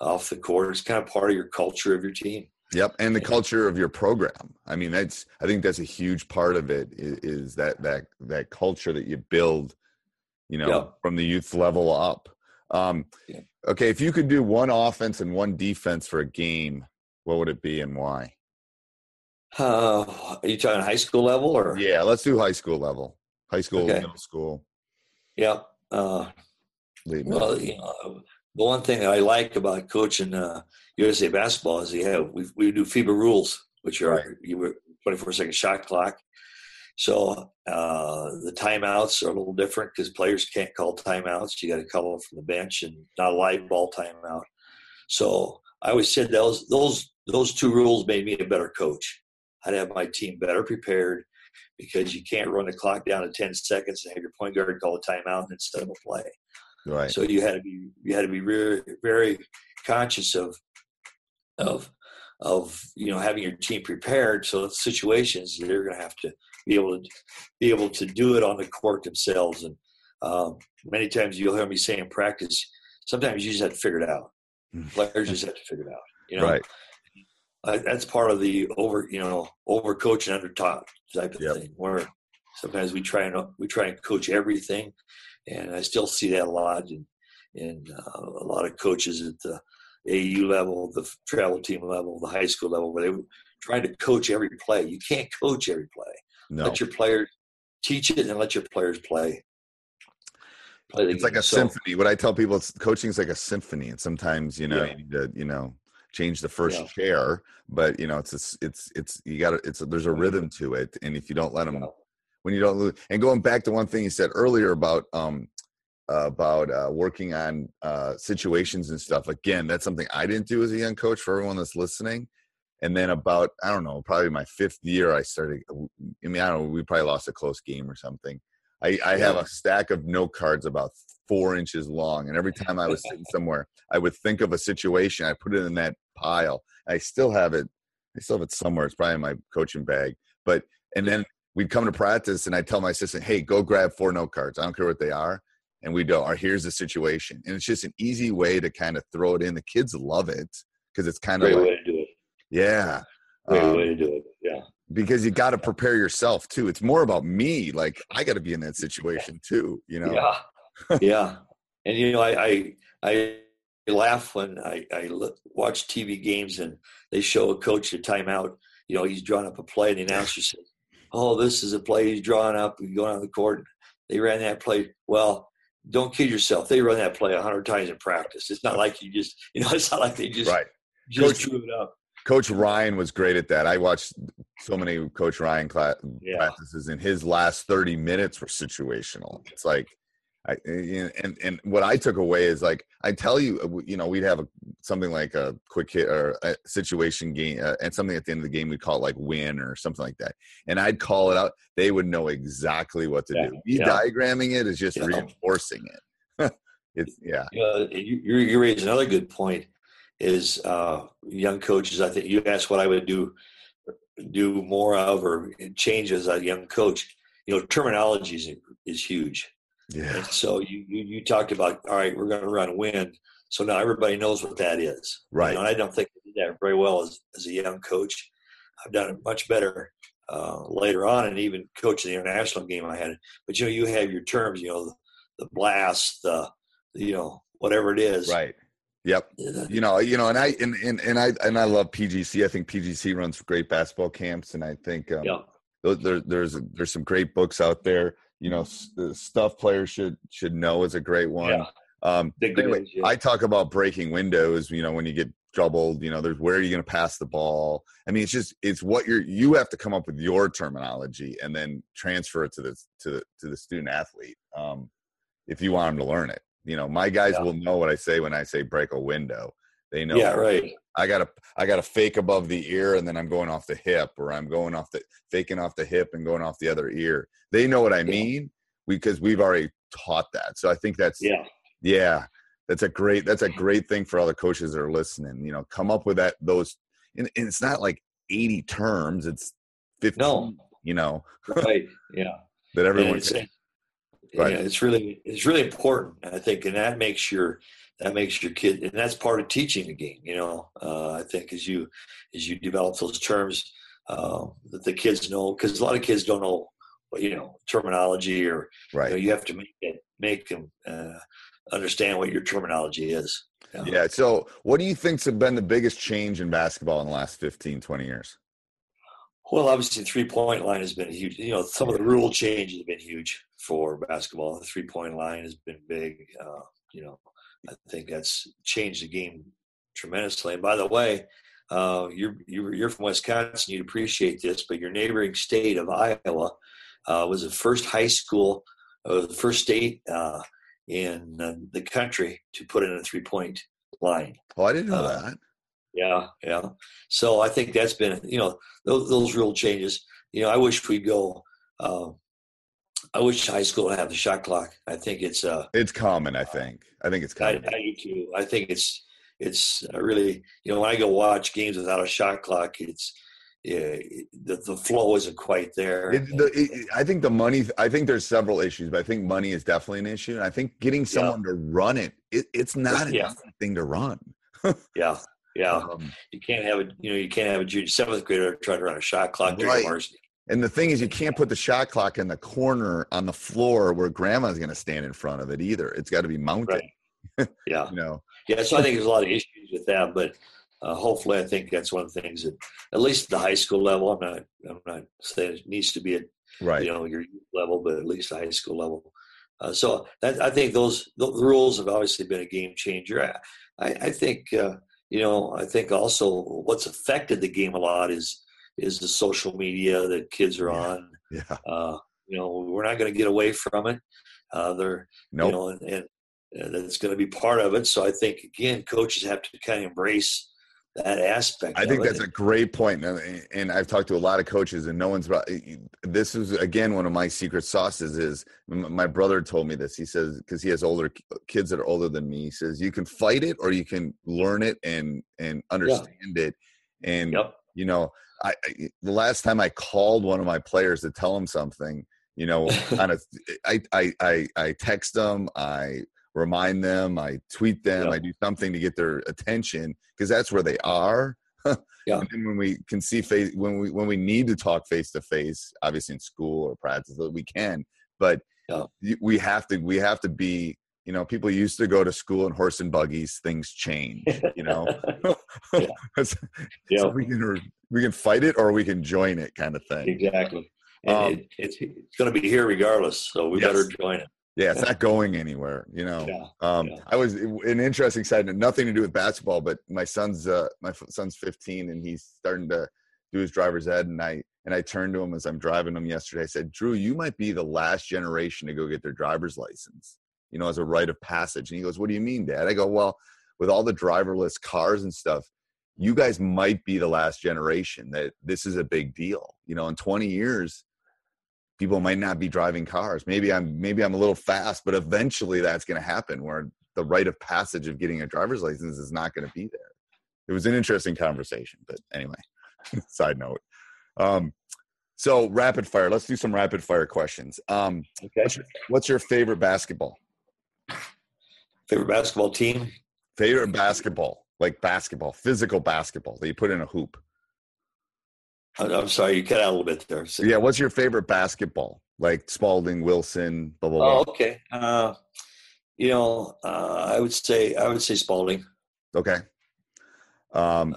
off the court it's kind of part of your culture of your team Yep, and the culture of your program. I mean, that's I think that's a huge part of it is, is that that that culture that you build, you know, yep. from the youth level up. Um, yeah. Okay, if you could do one offense and one defense for a game, what would it be and why? Uh, are you talking high school level or? Yeah, let's do high school level. High school, okay. middle school. Yeah. Uh, well, you know, the one thing I like about coaching uh, USA basketball is you have we, we do FIBA rules, which are right. you were 24 second shot clock. So uh, the timeouts are a little different because players can't call timeouts. You got to call them from the bench and not a live ball timeout. So I always said those those those two rules made me a better coach. I'd have my team better prepared because you can't run the clock down to 10 seconds and have your point guard call a timeout and then set up a play. Right. So you had to be you had to be very very conscious of of of you know having your team prepared so situations they're going to have to be able to be able to do it on the court themselves and um, many times you'll hear me say in practice sometimes you just have to figure it out hmm. players just have to figure it out you know right uh, that's part of the over you know over coach and under taught type of yep. thing where sometimes we try and we try and coach everything and i still see that a lot in in uh, a lot of coaches at the AU level, the travel team level, the high school level, where they trying to coach every play. You can't coach every play. No. Let your players teach it and let your players play. play it's game. like a so, symphony. What I tell people, it's coaching is like a symphony, and sometimes you know yeah. you need to you know change the first yeah. chair, but you know it's it's it's, it's you got it's a, there's a rhythm to it, and if you don't let them. Yeah. When you don't lose, and going back to one thing you said earlier about um, about uh, working on uh, situations and stuff. Again, that's something I didn't do as a young coach. For everyone that's listening, and then about I don't know, probably my fifth year, I started. I mean, I don't know. We probably lost a close game or something. I, I have a stack of note cards about four inches long, and every (laughs) time I was sitting somewhere, I would think of a situation. I put it in that pile. I still have it. I still have it somewhere. It's probably in my coaching bag. But and then we'd come to practice, and I tell my assistant, "Hey, go grab four note cards. I don't care what they are." and we go, "Or here's the situation," and it's just an easy way to kind of throw it in. The kids love it because it's kind of great like, way to do it. Yeah, great um, way to do it. Yeah, because you got to (laughs) prepare yourself too. It's more about me. Like I got to be in that situation too. You know. Yeah, yeah, and you know, I I, I laugh when I, I look, watch TV games and they show a coach a timeout. You know, he's drawing up a play, and the announcer says, "Oh, this is a play he's drawing up. He's going on the court." They ran that play. Well, don't kid yourself. They run that play a hundred times in practice. It's not like you just, you know, (laughs) it's not like they just, right. just Coach, drew it up. Coach Ryan was great at that. I watched so many Coach Ryan class, yeah. practices, and his last thirty minutes were situational. It's like I, and and what I took away is like I tell you, uh, you know, we'd have a, something like a quick hit or a situation game, uh, and something at the end of the game we'd call it like win or something like that. And I'd call it out; they would know exactly what to yeah, do. Me yeah. diagramming it is just reinforcing it. (laughs) it's yeah. You, you you raise another good point. Is uh, young coaches? I think you asked what I would do do more of or change as a young coach. You know, terminology is, is huge yeah. And so you, you, you talked about all right, we're going to run wind. So now everybody knows what that is. Right. You know, I don't think I did that very well as, as a young coach. I've done it much better uh, later on, and even coaching the international game I had. But you know, you have your terms. You know, the, the blast, the you know whatever it is. Right. Yep. You know, you know, and I and, and and I and I love PGC. I think PGC runs great basketball camps, and I think um, yeah. there, there's there's some great books out there you know stuff players should should know is a great one. Yeah. Um, anyway, yeah. I talk about breaking windows. You know, when you get troubled, you know, there's where are you going to pass the ball? I mean, it's just it's what you're you have to come up with your terminology and then transfer it to the to the to the student athlete um, if you want them to learn it. You know, my guys yeah. will know what I say when I say break a window. They know. Yeah, right. I got to I got to fake above the ear and then I'm going off the hip or I'm going off the faking off the hip and going off the other ear. They know what I mean because we've already taught that. So I think that's yeah. Yeah. That's a great that's a great thing for all the coaches that are listening. You know, come up with that those and, and it's not like 80 terms, it's 15, no. you know. right. Yeah. (laughs) that everyone it's, can, yeah, it's really it's really important, and I think, and that makes your that makes your kid and that's part of teaching the game you know uh, i think as you as you develop those terms uh, that the kids know because a lot of kids don't know you know terminology or right you, know, you have to make it make them uh, understand what your terminology is you know? yeah so what do you think's been the biggest change in basketball in the last 15 20 years well, obviously, the three point line has been huge. You know, some of the rule changes have been huge for basketball. The three point line has been big. Uh, you know, I think that's changed the game tremendously. And by the way, uh, you're, you're from Wisconsin, you'd appreciate this, but your neighboring state of Iowa uh, was the first high school, uh, the first state uh, in the country to put in a three point line. Oh, I didn't know uh, that. Yeah, yeah. So I think that's been, you know, those, those rule changes. you know, I wish we'd go. Uh, I wish high school had the shot clock. I think it's uh, it's common. I think. I think it's common. I, I do too. I think it's it's really you know when I go watch games without a shot clock, it's yeah, the the flow isn't quite there. It, the, it, I think the money. I think there's several issues, but I think money is definitely an issue. And I think getting someone yeah. to run it, it it's not yeah. a thing to run. (laughs) yeah, yeah. Um, you can't have a you know you can't have a junior seventh grader trying to run a shot clock during right. varsity. And the thing is, you can't put the shot clock in the corner on the floor where grandma's going to stand in front of it either. It's got to be mounted. Right. Yeah. (laughs) you know. Yeah. So I think there's a lot of issues with that, but uh, hopefully, I think that's one of the things that, at least at the high school level, I'm not, I'm not saying it needs to be at, right. you know, your level, but at least the high school level. Uh, so that, I think those the rules have obviously been a game changer. I, I, I think, uh, you know, I think also what's affected the game a lot is is the social media that kids are on. (laughs) Yeah. Uh, you know, we're not going to get away from it. Uh, they're, nope. you know, and, and, and it's going to be part of it. So I think again, coaches have to kind of embrace that aspect. I think that's a great point, and I've talked to a lot of coaches, and no one's. About. This is again one of my secret sauces. Is my brother told me this? He says because he has older kids that are older than me. He says you can fight it or you can learn it and and understand yeah. it. And yep. you know, I, I, the last time I called one of my players to tell him something, you know, (laughs) kind of, I I I I text them, I remind them, I tweet them, yeah. I do something to get their attention because that's where they are. (laughs) yeah. And then when we can see face when we when we need to talk face to face, obviously in school or practice, we can. But yeah. we have to we have to be you know people used to go to school in horse and buggies things change you know (laughs) (laughs) yeah. yeah. So we can we can fight it or we can join it kind of thing exactly um, it, it's, it's going to be here regardless so we yes. better join it yeah, it's not going anywhere. You know, yeah, um. I was an interesting side note, nothing to do with basketball, but my son's uh, my son's 15 and he's starting to do his driver's ed, and I and I turned to him as I'm driving him yesterday. I said, Drew, you might be the last generation to go get their driver's license, you know, as a rite of passage. And he goes, What do you mean, Dad? I go, Well, with all the driverless cars and stuff, you guys might be the last generation that this is a big deal. You know, in 20 years people might not be driving cars. Maybe I'm maybe I'm a little fast, but eventually that's going to happen where the rite of passage of getting a driver's license is not going to be there. It was an interesting conversation, but anyway, (laughs) side note. Um, so rapid fire. Let's do some rapid fire questions. Um, okay. What's your, what's your favorite basketball? Favorite basketball team? Favorite basketball, like basketball, physical basketball that you put in a hoop. I'm sorry, you cut out a little bit there. So, yeah, what's your favorite basketball? Like Spalding, Wilson, blah blah blah. Oh, okay. Uh, you know, uh, I would say I would say Spalding. Okay. Um,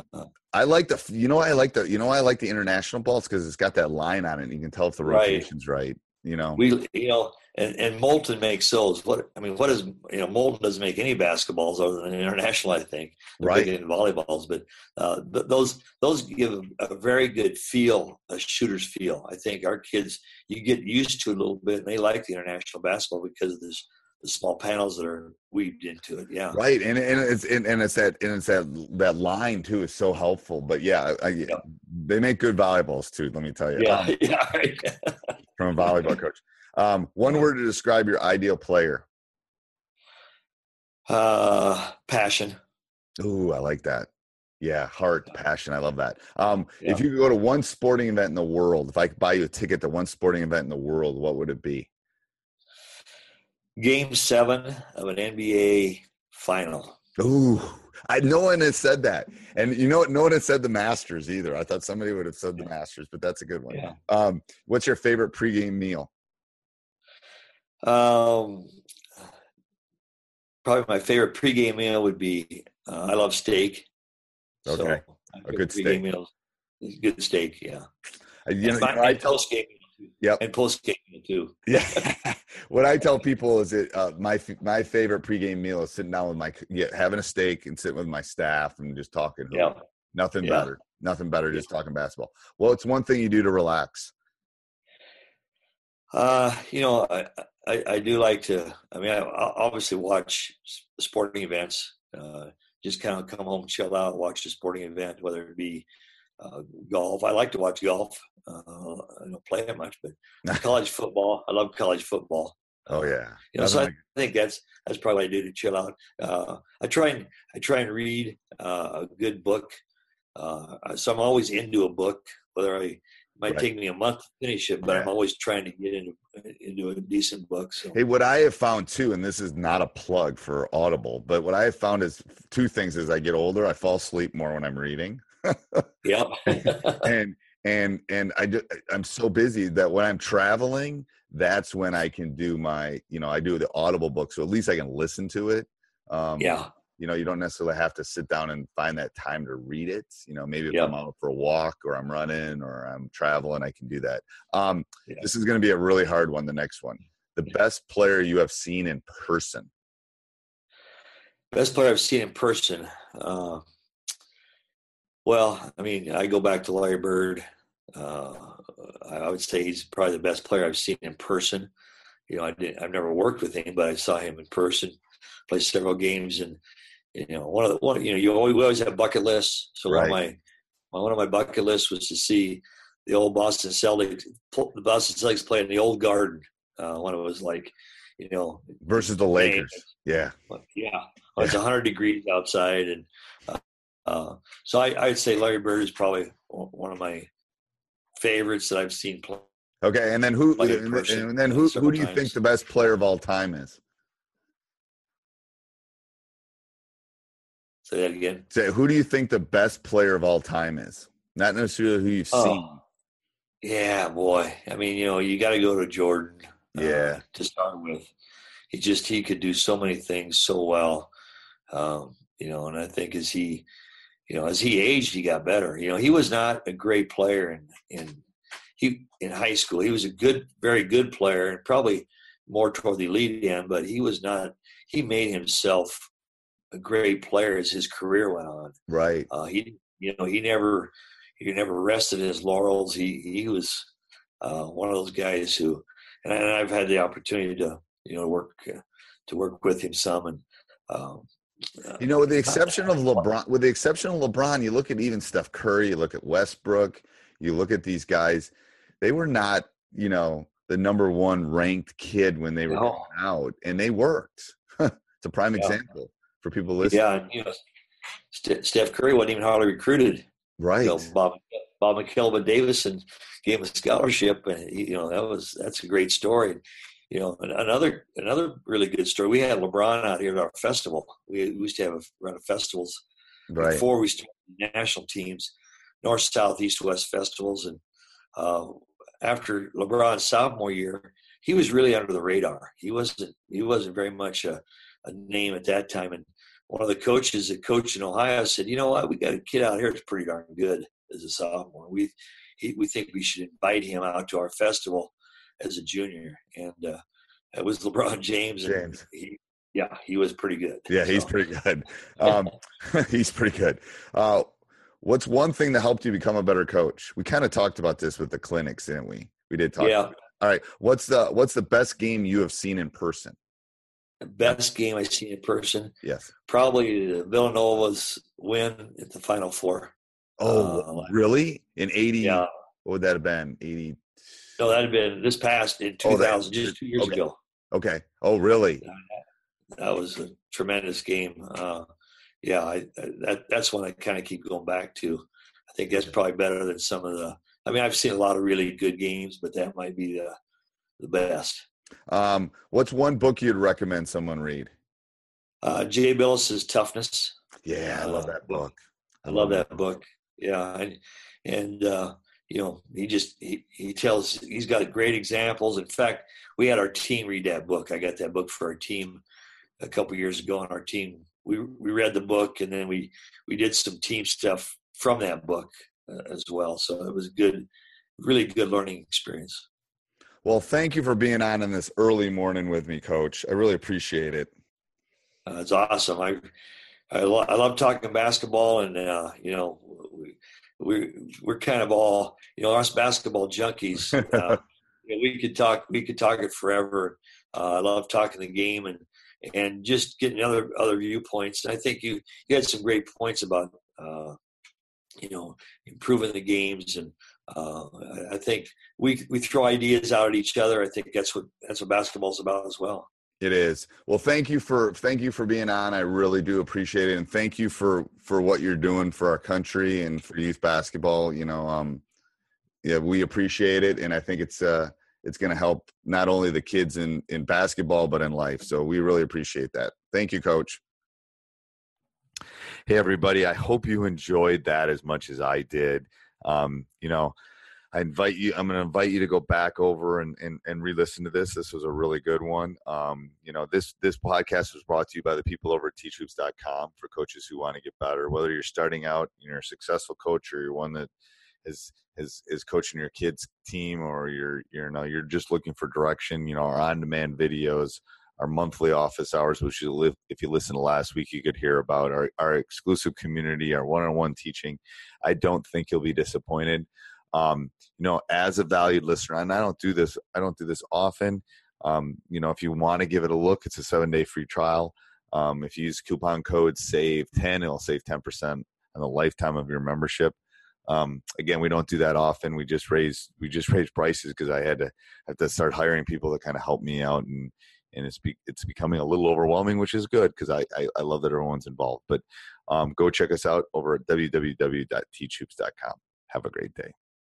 I like the you know I like the you know I like the international balls because it's got that line on it. and You can tell if the rotation's right. right you know, we you know and, and molten makes those. What I mean, what is you know Molten doesn't make any basketballs other than international, I think, right? In volleyballs, but uh, those those give a very good feel, a shooter's feel. I think our kids you get used to a little bit, and they like the international basketball because of this the small panels that are weaved into it. Yeah, right, and and it's and, and it's that and it's that that line too is so helpful. But yeah, I, yeah. they make good volleyballs too. Let me tell you. Yeah, um, (laughs) yeah. (laughs) From a volleyball (laughs) coach. Um, one word to describe your ideal player. Uh, passion. Ooh, I like that. Yeah, heart, passion. I love that. Um, yeah. If you could go to one sporting event in the world, if I could buy you a ticket to one sporting event in the world, what would it be? Game seven of an NBA final. Ooh, (laughs) I no one has said that, and you know what? No one has said the Masters either. I thought somebody would have said the Masters, but that's a good one. Yeah. Um, what's your favorite pregame meal? Um, probably my favorite pregame meal would be uh, I love steak. Okay, so a good steak. Meal, good steak, yeah. Uh, you know, my, I tell post game, yep, and post game too. Yeah, (laughs) (laughs) what I tell people is that uh, my my favorite pregame meal is sitting down with my yeah, having a steak and sitting with my staff and just talking. Yeah, nothing yeah. better, nothing better, just talking basketball. Well, it's one thing you do to relax. Uh, you know, I, I, I, do like to. I mean, I obviously watch sporting events. Uh, just kind of come home, chill out, watch a sporting event, whether it be uh, golf. I like to watch golf. Uh, I don't play it much, but (laughs) college football. I love college football. Oh yeah, you know, so I think that's that's probably what I do to chill out. Uh, I try and I try and read uh, a good book. Uh, so I'm always into a book, whether I might right. take me a month to finish it, but yeah. I'm always trying to get into into a decent book. So. Hey, what I have found too, and this is not a plug for Audible, but what I have found is two things: as I get older, I fall asleep more when I'm reading. Yeah, (laughs) and and and I just, I'm so busy that when I'm traveling, that's when I can do my, you know, I do the Audible book, so at least I can listen to it. Um, yeah you know you don't necessarily have to sit down and find that time to read it you know maybe if yep. i'm out for a walk or i'm running or i'm traveling i can do that um, yeah. this is going to be a really hard one the next one the best player you have seen in person best player i've seen in person uh, well i mean i go back to larry bird uh, i would say he's probably the best player i've seen in person you know i didn't i've never worked with him but i saw him in person play several games and you know, one of the one, you know, you always, we always have bucket lists. So right. one of my one of my bucket lists was to see the old Boston Celtics, the Boston Celtics play in the old Garden uh, when it was like, you know, versus the Lakers. Yeah, yeah, it's 100 degrees outside, and uh, uh, so I, I'd say Larry Bird is probably one of my favorites that I've seen play. Okay, and then who? And then who? Who do you times. think the best player of all time is? Say that again. Say, who do you think the best player of all time is? Not necessarily who you've oh. seen. Yeah, boy. I mean, you know, you got to go to Jordan. Uh, yeah. to start with, he just he could do so many things so well. Um, you know, and I think as he, you know, as he aged, he got better. You know, he was not a great player in in he in high school. He was a good, very good player, and probably more toward the elite end. But he was not. He made himself a great player as his career went on. Right. Uh, he, you know, he never, he never rested his laurels. He, he was uh, one of those guys who, and, I, have had the opportunity to, you know, work, uh, to work with him some. And, um, you know, with the exception of (laughs) LeBron, with the exception of LeBron, you look at even Steph Curry, you look at Westbrook, you look at these guys, they were not, you know, the number one ranked kid when they were no. out, and they worked. (laughs) it's a prime yeah. example for people listening. Yeah, you know, Steph Curry wasn't even hardly recruited. Right. You know, Bob Bob McKillop Davidson gave him a scholarship, and you know that was that's a great story. You know, another another really good story. We had LeBron out here at our festival. We, used to have a run of festivals right. before we started national teams, north, south, east, west festivals, and uh, after LeBron's sophomore year, he was really under the radar. He wasn't he wasn't very much a, a name at that time, and one of the coaches that coached in Ohio said, "You know what? We got a kid out here that's pretty darn good as a sophomore. We he, we think we should invite him out to our festival as a junior." And uh, it was (laughs) LeBron James. James. He, yeah, he was pretty good. Yeah, he's pretty good. (laughs) Um, (laughs) he's pretty good. Uh, what's one thing that helped you become a better coach? We kind of talked about this with the clinics, didn't we? We did talk. Yeah. All right. What's the what's the best game you have seen in person? best game I've seen in person. Yes. Probably Villanova's win at the Final Four. Oh, uh, really? In 80? Yeah. What would that have been? 80? No, that had been this past in 2000, oh, just two years okay. ago. Okay. Oh, really? That was a tremendous game. Uh, yeah, I, that that's one I kind of keep going back to. I think that's probably better than some of the. I mean, I've seen a lot of really good games, but that might be the the best. Um, what's one book you'd recommend someone read? Uh, Jay Bilas's Toughness. Yeah, I love uh, that book. I love that book. Yeah, and, and uh, you know, he just he, he tells he's got great examples. In fact, we had our team read that book. I got that book for our team a couple years ago, and our team we we read the book, and then we we did some team stuff from that book uh, as well. So it was a good, really good learning experience. Well, thank you for being on in this early morning with me, Coach. I really appreciate it. Uh, it's awesome. I I, lo- I, love talking basketball, and uh, you know, we, we we're kind of all you know us basketball junkies. Uh, (laughs) you know, we could talk we could talk it forever. Uh, I love talking the game and and just getting other other viewpoints. And I think you you had some great points about uh, you know, improving the games. And uh, I think we we throw ideas out at each other. I think that's what that's what basketball's about as well. It is. Well, thank you for thank you for being on. I really do appreciate it, and thank you for for what you're doing for our country and for youth basketball. You know, um, yeah, we appreciate it, and I think it's uh it's going to help not only the kids in in basketball but in life. So we really appreciate that. Thank you, Coach. Hey, everybody. I hope you enjoyed that as much as I did. Um, you know, I invite you, I'm going to invite you to go back over and, and, and re-listen to this. This was a really good one. Um, you know, this, this podcast was brought to you by the people over at teachhoops.com for coaches who want to get better, whether you're starting out, you're a successful coach or you're one that is, is, is coaching your kids team or you're, you know, you're just looking for direction, you know, our on-demand videos, our monthly office hours, which you live, if you listen to last week, you could hear about our, our exclusive community, our one-on-one teaching. I don't think you'll be disappointed. Um, you know, as a valued listener, and I don't do this, I don't do this often. Um, you know, if you want to give it a look, it's a seven-day free trial. Um, if you use coupon code SAVE10, it'll save 10% on the lifetime of your membership. Um, again, we don't do that often. We just raise we just raise prices because I had to have to start hiring people to kind of help me out and and it's be, it's becoming a little overwhelming, which is good because I, I, I love that everyone's involved. But um, go check us out over at www.teachhoops.com. Have a great day.